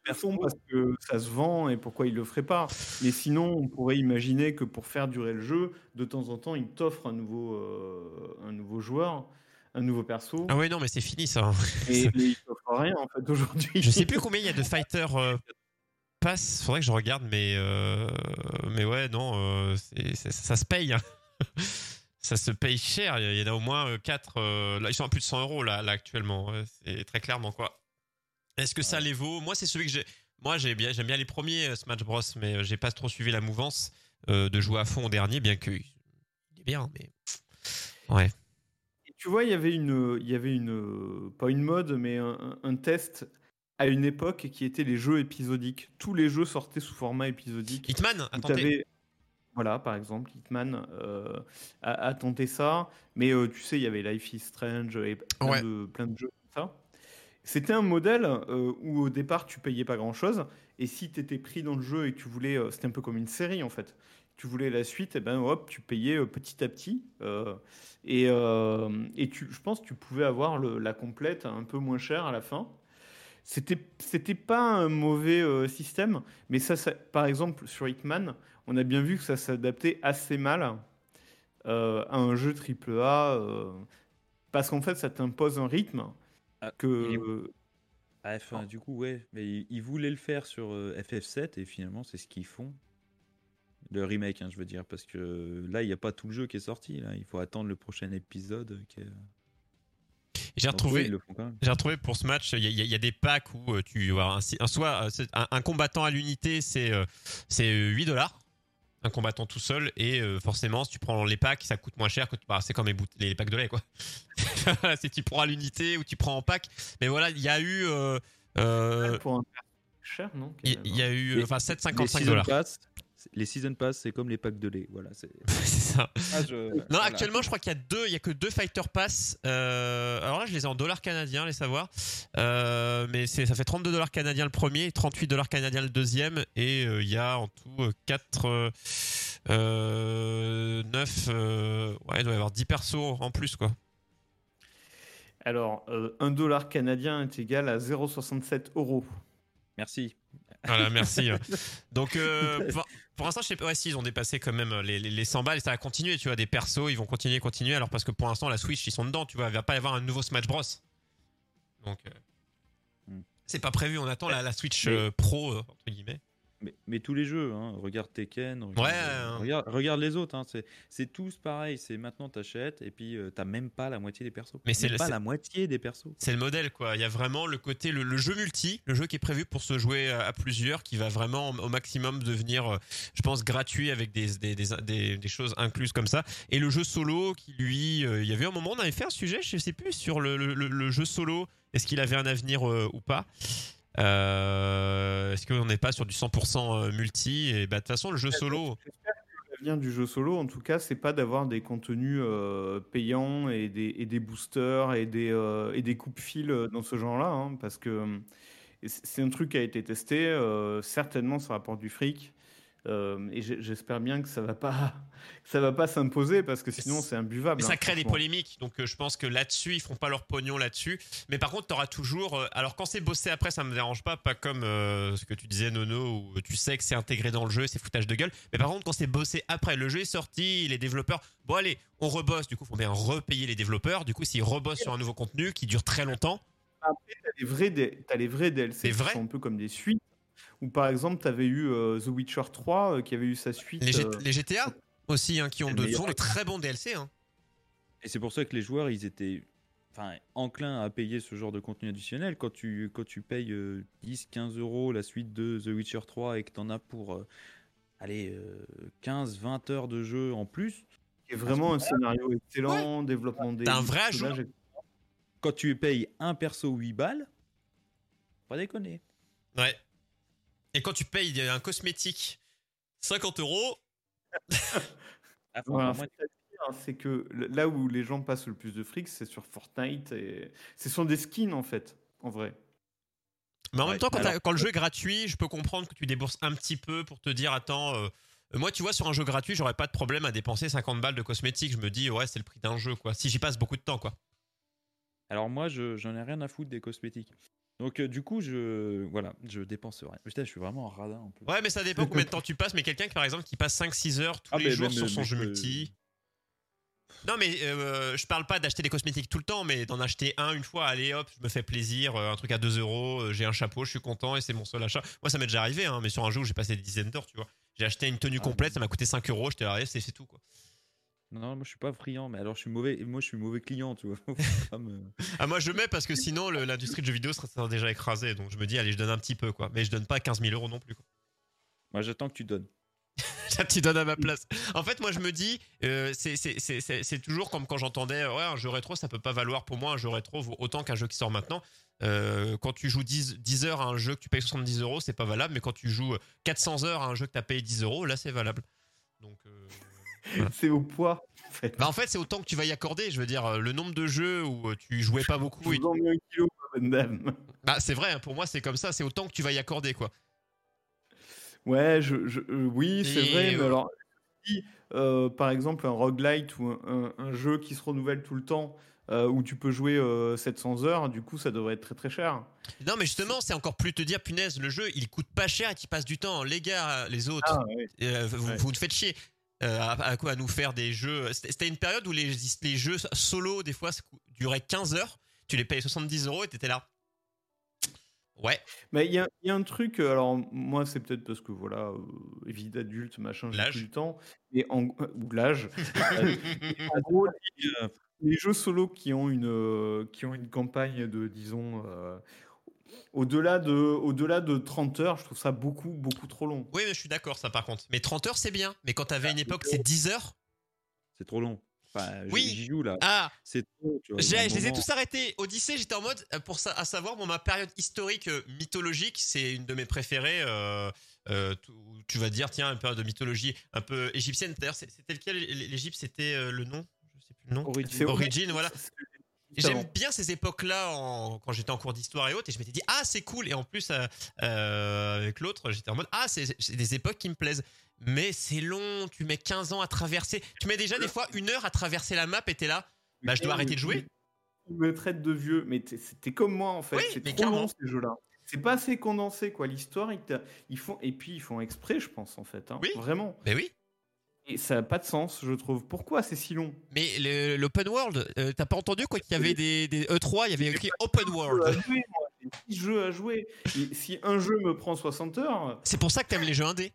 ils font parce que ça se vend et pourquoi ils le feraient pas. Mais sinon, on pourrait imaginer que pour faire durer le jeu, de temps en temps, ils t'offrent un nouveau, euh, un nouveau joueur, un nouveau perso. Ah ouais, non, mais c'est fini ça. Et, t'offrent rien en fait aujourd'hui. Je sais plus combien il y a de fighters euh, pass. Faudrait que je regarde, mais euh, mais ouais, non, euh, c'est- c'est- ça se paye. hein. ça se paye cher. Il y en a au moins 4 là, ils sont à plus de 100 euros là, là actuellement. C'est très clairement quoi. Est-ce que ça les vaut? Moi, c'est celui que j'ai. Moi, bien, j'aime bien les premiers euh, Smash Bros, mais euh, j'ai pas trop suivi la mouvance euh, de jouer à fond au dernier, bien que il est bien, mais ouais. Et Tu vois, il y avait une, il y avait une, pas une mode, mais un, test à une époque qui était les jeux épisodiques. Tous les jeux sortaient sous format épisodique. Hitman, attendez. Voilà, par exemple, Hitman euh, a, a tenté ça, mais euh, tu sais, il y avait Life is Strange et plein, Ouais. de, plein de jeux comme ça. C'était un modèle euh, où au départ tu payais pas grand chose, et si tu étais pris dans le jeu et que tu voulais. euh, C'était un peu comme une série en fait. tu voulais la suite, et ben hop, tu payais euh, petit à petit. et je pense que tu pouvais avoir la complète un peu moins cher à la fin. C'était c'était pas un mauvais système, mais ça, par exemple, sur Hitman, on a bien vu que ça s'adaptait assez mal à un jeu AAA, euh, parce qu'en fait, ça t'impose un rythme Ah, que. Ah, enfin, du coup, ouais, mais ils, ils voulaient le faire sur euh, FF7 et finalement, c'est ce qu'ils font. Le remake, hein, je veux dire, parce que là, il n'y a pas tout le jeu qui est sorti. Là. Il faut attendre le prochain épisode. euh, Qui est... J'ai oui, retrouvé. J'ai retrouvé pour ce match, il y, a- y y des packs où euh, tu un, un- soit euh, un, un combattant à l'unité, c'est euh, c'est 8 dollars. Un combattant tout seul et euh, forcément si tu prends les packs ça coûte moins cher que bah, c'est comme les, les packs de lait quoi. Si tu prends à l'unité ou tu prends en pack. Mais voilà il y a eu euh, euh, pour un cher, non? il y hein. a eu enfin Les 7,55 season dollars. Les season pass, c'est comme les packs de lait. Voilà, c'est. Ça. Ah, je- Non, voilà. actuellement, je crois qu'il y a deux, il y a que deux fighter pass. Euh, alors là, je les ai en dollars canadiens, les savoir. Euh, mais c'est, ça fait 32 dollars canadiens le premier, 38 dollars canadiens le deuxième, et euh, il y a en tout 4, euh, 9, euh, ouais, il doit y avoir 10 persos en plus, quoi. Alors, euh, un dollar canadien est égal à 0,67 euros. Merci. Voilà, merci. Donc, euh, pour, pour l'instant, je sais pas, ouais, si, ils ont dépassé quand même les, les, les 100 balles et ça va continuer, tu vois, des persos, ils vont continuer, continuer, alors parce que pour l'instant, la Switch, ils sont dedans, tu vois, il va pas y avoir un nouveau Smash Bros. Donc, euh, Hmm. c'est pas prévu, on attend la, la Switch euh, Pro, euh, entre guillemets. Mais, mais tous les jeux, hein, regarde Tekken, regarde, Ouais, euh, regarde, regarde les autres, hein, c'est, tous pareil. C'est maintenant t'achètes et puis euh, t'as même pas la moitié des persos. Mais c'est pas la moitié des persos. C'est le modèle, quoi. Il y a vraiment le côté, le, le jeu multi, le jeu qui est prévu pour se jouer à, à plusieurs, qui va vraiment au maximum devenir, euh, je pense, gratuit avec des, des, des, des- des choses incluses comme ça. Et le jeu solo, qui lui, euh, il y avait un moment, on avait fait un sujet, je sais plus, sur le, le- le- le jeu solo, est-ce qu'il avait un avenir euh, ou pas? Euh, Est-ce qu'on n'est pas sur du 100% multi? Et bah, de toute façon, le jeu solo, L'avenir du jeu solo, en tout cas, c'est pas d'avoir des contenus euh, payants et des, et des boosters et des, euh, et des coupes-fils euh, dans ce genre-là, hein, parce que euh, c'est un truc qui a été testé. euh, certainement, ça rapporte du fric. Euh, et j'espère bien que ça va pas, ça va pas s'imposer parce que sinon c'est imbuvable. Mais ça hein, crée des polémiques, donc euh, je pense que là-dessus, ils feront pas leur pognon là-dessus. Mais par contre, tu auras toujours. euh, alors, quand c'est bossé après, ça me dérange pas, pas comme ce que tu disais, Nono, où tu sais que c'est intégré dans le jeu, c'est foutage de gueule. Mais par contre, quand c'est bossé après, le jeu est sorti, les développeurs. Bon, allez, on rebosse, du coup, faut bien repayer les développeurs. Du coup, s'ils rebossent sur un nouveau contenu qui dure très longtemps, Après, t'as les vrais, t'as les vrais DLC qui sont un peu comme des suites. Ou par exemple, tu avais eu euh, The Witcher 3 euh, qui avait eu sa suite. les, G- euh, les GTA aussi, hein, qui ont c'est de, sont de très bons DLC. Hein. Et c'est pour ça que les joueurs, ils étaient enfin, enclins à payer ce genre de contenu additionnel. Quand tu, quand tu payes euh, 10, 15 euros la suite de The Witcher 3 et que tu en as pour euh, allez, euh, 15, 20 heures de jeu en plus, qui est vraiment un scénario excellent, développement des T'as un vrai ajout. quand tu payes un perso 8 balles, pas déconner. Ouais. Et quand tu payes un cosmétique 50 euros, Ah, Voilà, c'est-à-dire, hein, c'est que là où les gens passent le plus de fric, c'est sur Fortnite. Et... Ce sont des skins, en fait, en vrai. Mais en Ouais, même temps, quand, alors- t'as- quand le jeu est gratuit, je peux comprendre que tu débourses un petit peu pour te dire attends. euh, moi, tu vois, sur un jeu gratuit, j'aurais pas de problème à dépenser 50 balles de cosmétiques. Je me dis, ouais, c'est le prix d'un jeu, quoi. Si j'y passe beaucoup de temps, quoi. Alors moi, je, j'en ai rien à foutre des cosmétiques. Donc euh, du coup, je voilà, je dépense rien. Putain, je suis vraiment un radin en plus. Ouais, mais ça dépend combien de temps tu passes. Mais quelqu'un, qui, par exemple, qui passe 5-6 heures tous Ah, les jours même, sur son jeu je- multi. Non, mais euh, je parle pas d'acheter des cosmétiques tout le temps, mais d'en acheter un une fois. Allez, hop, je me fais plaisir. euh, un truc à 2 euros, euh, j'ai un chapeau, je suis content et c'est mon seul achat. Moi, ça m'est déjà arrivé, hein, mais sur un jeu où j'ai passé des dizaines d'heures, tu vois. J'ai acheté une tenue Ah, complète, ça m'a coûté 5 euros, j'étais c'est c'est tout, quoi. Non, moi je suis pas friand, mais alors je suis mauvais. Moi je suis mauvais client, tu vois. Me- Ah, moi, je mets parce que sinon, le- l'industrie de jeux vidéo serait déjà écrasée. Donc, je me dis, allez, je donne un petit peu, quoi. Mais je donne pas 15 000 euros non plus, quoi. Moi j'attends que tu donnes. Tu donnes à ma place. En fait, moi, je me dis, euh, c'est- c'est c'est- c'est- c'est toujours comme quand j'entendais, ouais, un jeu rétro, ça peut pas valoir pour moi, un jeu rétro vaut autant qu'un jeu qui sort maintenant. Euh, quand tu joues 10, 10 heures à un jeu que tu payes 70 euros, c'est pas valable. Mais quand tu joues 400 heures à un jeu que tu as payé 10 euros, là, c'est valable. Donc, euh, C'est au poids, en fait. bah, en fait, c'est autant que tu vas y accorder. Je veux dire, euh, le nombre de jeux où euh, tu jouais pas beaucoup. Je et vous en mets un kilo, dame. Bah, c'est vrai, hein, pour moi, c'est comme ça. C'est autant que tu vas y accorder, quoi. Ouais, je, je- euh, oui, c'est vrai, mais alors, euh, par exemple, un roguelite ou un, un- un jeu qui se renouvelle tout le temps, euh, où tu peux jouer euh, 700 heures, du coup, ça devrait être très très cher. Non, mais justement, c'est encore plus te dire, punaise, le jeu, il coûte pas cher et tu passes du temps. Les gars, les autres, ouais. euh, vous, Ouais. vous nous faites chier. Euh, à, à quoi à nous faire des jeux C'était une période où les, les jeux solo, des fois, duraient 15 heures. Tu les payais 70 euros et t'étais là. Ouais, Mais il y a, il y a un truc, euh, alors moi c'est peut-être parce que voilà, euh, vie d'adulte, machin, j'ai plus le temps, et en, ou l'âge. Euh, en gros, les, euh, les jeux solo qui ont une, euh, qui ont une campagne de, disons, euh, au-delà de, au-delà de 30 heures, je trouve ça beaucoup, beaucoup trop long. oui, mais je suis d'accord, ça par contre. Mais 30 heures, c'est bien. Mais quand t'avais une époque, c'est 10 heures. C'est trop long. Enfin, Oui. j'y joue là. Ah, C'est je les ai tous arrêtés. Odyssée, j'étais en mode, euh, pour ça, à savoir, bon, ma période historique euh, mythologique, c'est une de mes préférées. euh, euh, tu- vas dire, tiens, une période de mythologie un peu égyptienne. D'ailleurs, c'était lequel? L'Égypte, c'était le nom? Je sais plus le nom. Origin. Origin, voilà. J'aime bien ces époques-là en- quand j'étais en cours d'histoire et autres, et je m'étais dit ah c'est cool. Et en plus euh, euh, avec l'autre, j'étais en mode ah c'est des époques qui me plaisent. Mais c'est long, tu mets 15 ans à traverser. Tu mets déjà des fois une heure à traverser la map et t'es là. Bah, je dois arrêter de jouer. Tu me traites de vieux, mais t'es- c'était comme moi en fait. Oui, c'est trop long ces jeux-là. C'est pas assez condensé quoi. L'histoire, ils, t'a- ils font et puis ils font exprès, je pense en fait. hein. Oui. Vraiment. Mais oui. Et ça n'a pas de sens, je trouve. Pourquoi c'est si long? Mais le- l'open world, euh, t'as pas entendu quoi qu'il y avait des, des E3, il y avait écrit open world. jouer, moi. J'ai six jeux à jouer. Et si un jeu me prend 60 heures, C'est pour ça que t'aimes les jeux indés,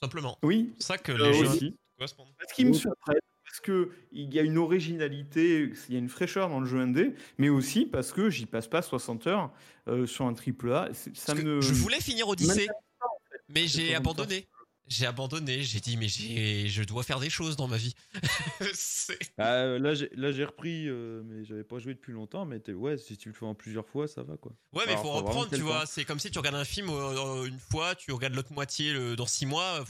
simplement. oui. C'est pour ça que Euh, les jeux aussi. correspondent. Parce qu'ils me surprennent, parce que il y a une originalité, il y a une fraîcheur dans le jeu indé, mais aussi parce que j'y passe pas 60 heures euh, sur un triple A. Ça me. Je voulais finir Odyssée, mais j'ai abandonné. J'ai abandonné, j'ai dit mais j'ai, je dois faire des choses dans ma vie. Ah, euh, là, j'ai là, j'ai repris, euh, mais j'avais pas joué depuis longtemps. Mais t'es- ouais, si tu le fais en plusieurs fois, ça va quoi. Ouais, mais Alors, faut reprendre, tu vois. C'est comme si tu regardes un film euh, une fois, tu regardes l'autre moitié le- dans six mois.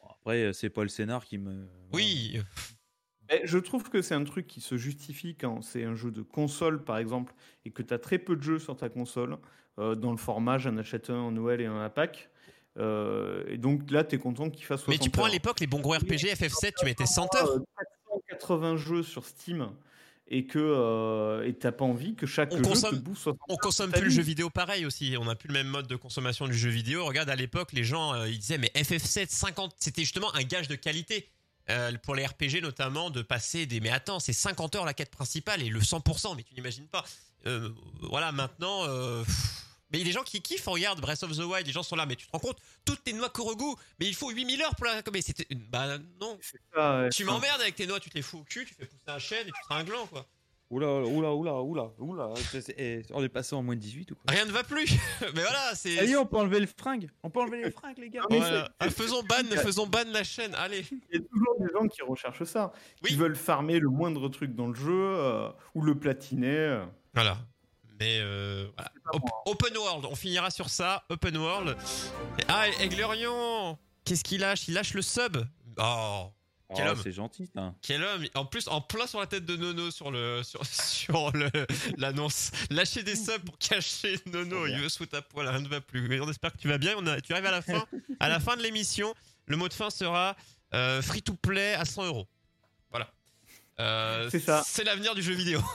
Bon, Après, euh, c'est pas le scénar qui me. Oui, Mais je trouve que c'est un truc qui se justifie quand c'est un jeu de console, par exemple, et que tu as très peu de jeux sur ta console, euh, dans le format j'en achète un en Noël et un à Pâques. Euh, et donc là, tu es content qu'il fasse 60 mais tu prends à l'époque les bons gros RPG FF7, tu mettais 100 heures. Euh, 480 jeux sur Steam et que euh, et t'as pas envie que chaque On jeu consomme- te bouffe 60 On consomme plus le jeu vidéo pareil aussi. On n'a plus le même mode de consommation du jeu vidéo. Regarde, à l'époque, les gens euh, ils disaient mais FF7 50, c'était justement un gage de qualité. Euh, pour les RPG notamment de passer des mais attends c'est 50 heures la quête principale et le 100% mais tu n'imagines pas Euh, voilà maintenant euh, pff. Mais il y a des gens qui kiffent regarde Breath of the Wild les gens sont là mais tu te rends compte toutes tes noix Korogu mais il faut 8000 heures pour la mais c'était bah non C'est ça, ouais. tu m'emmerdes avec tes noix tu te les fous au cul tu fais pousser un chêne et tu seras un gland quoi Oula, oula, oula, oula, oula. eh, on est passé en moins de 18 ou quoi rien ne va plus mais voilà c'est Allez, on peut enlever le fringue. On peut enlever les fringues, les gars. Mais Voilà. Ah, faisons ban, faisons ban la chaîne. Allez. Il y a toujours des gens qui recherchent ça, Oui. qui veulent farmer le moindre truc dans le jeu euh, ou le platiner. euh. Voilà. Mais euh, voilà. Moi. open world, on finira sur ça. Open world. Ah, Aiglerion Qu'est-ce qu'il lâche? Il lâche le sub. Oh, Quel Oh, homme. C'est gentil, ça. quel homme En plus, en plein sur la tête de Nono sur le sur, sur le l'annonce. Lâcher des subs pour cacher Nono. Il veut foutre à poil, rien ne va plus. Mais on espère que tu vas bien. On a, tu arrives à la fin. À la fin de l'émission, le mot de fin sera euh, free to play à 100 euros. Voilà. Euh, C'est ça. C'est l'avenir du jeu vidéo.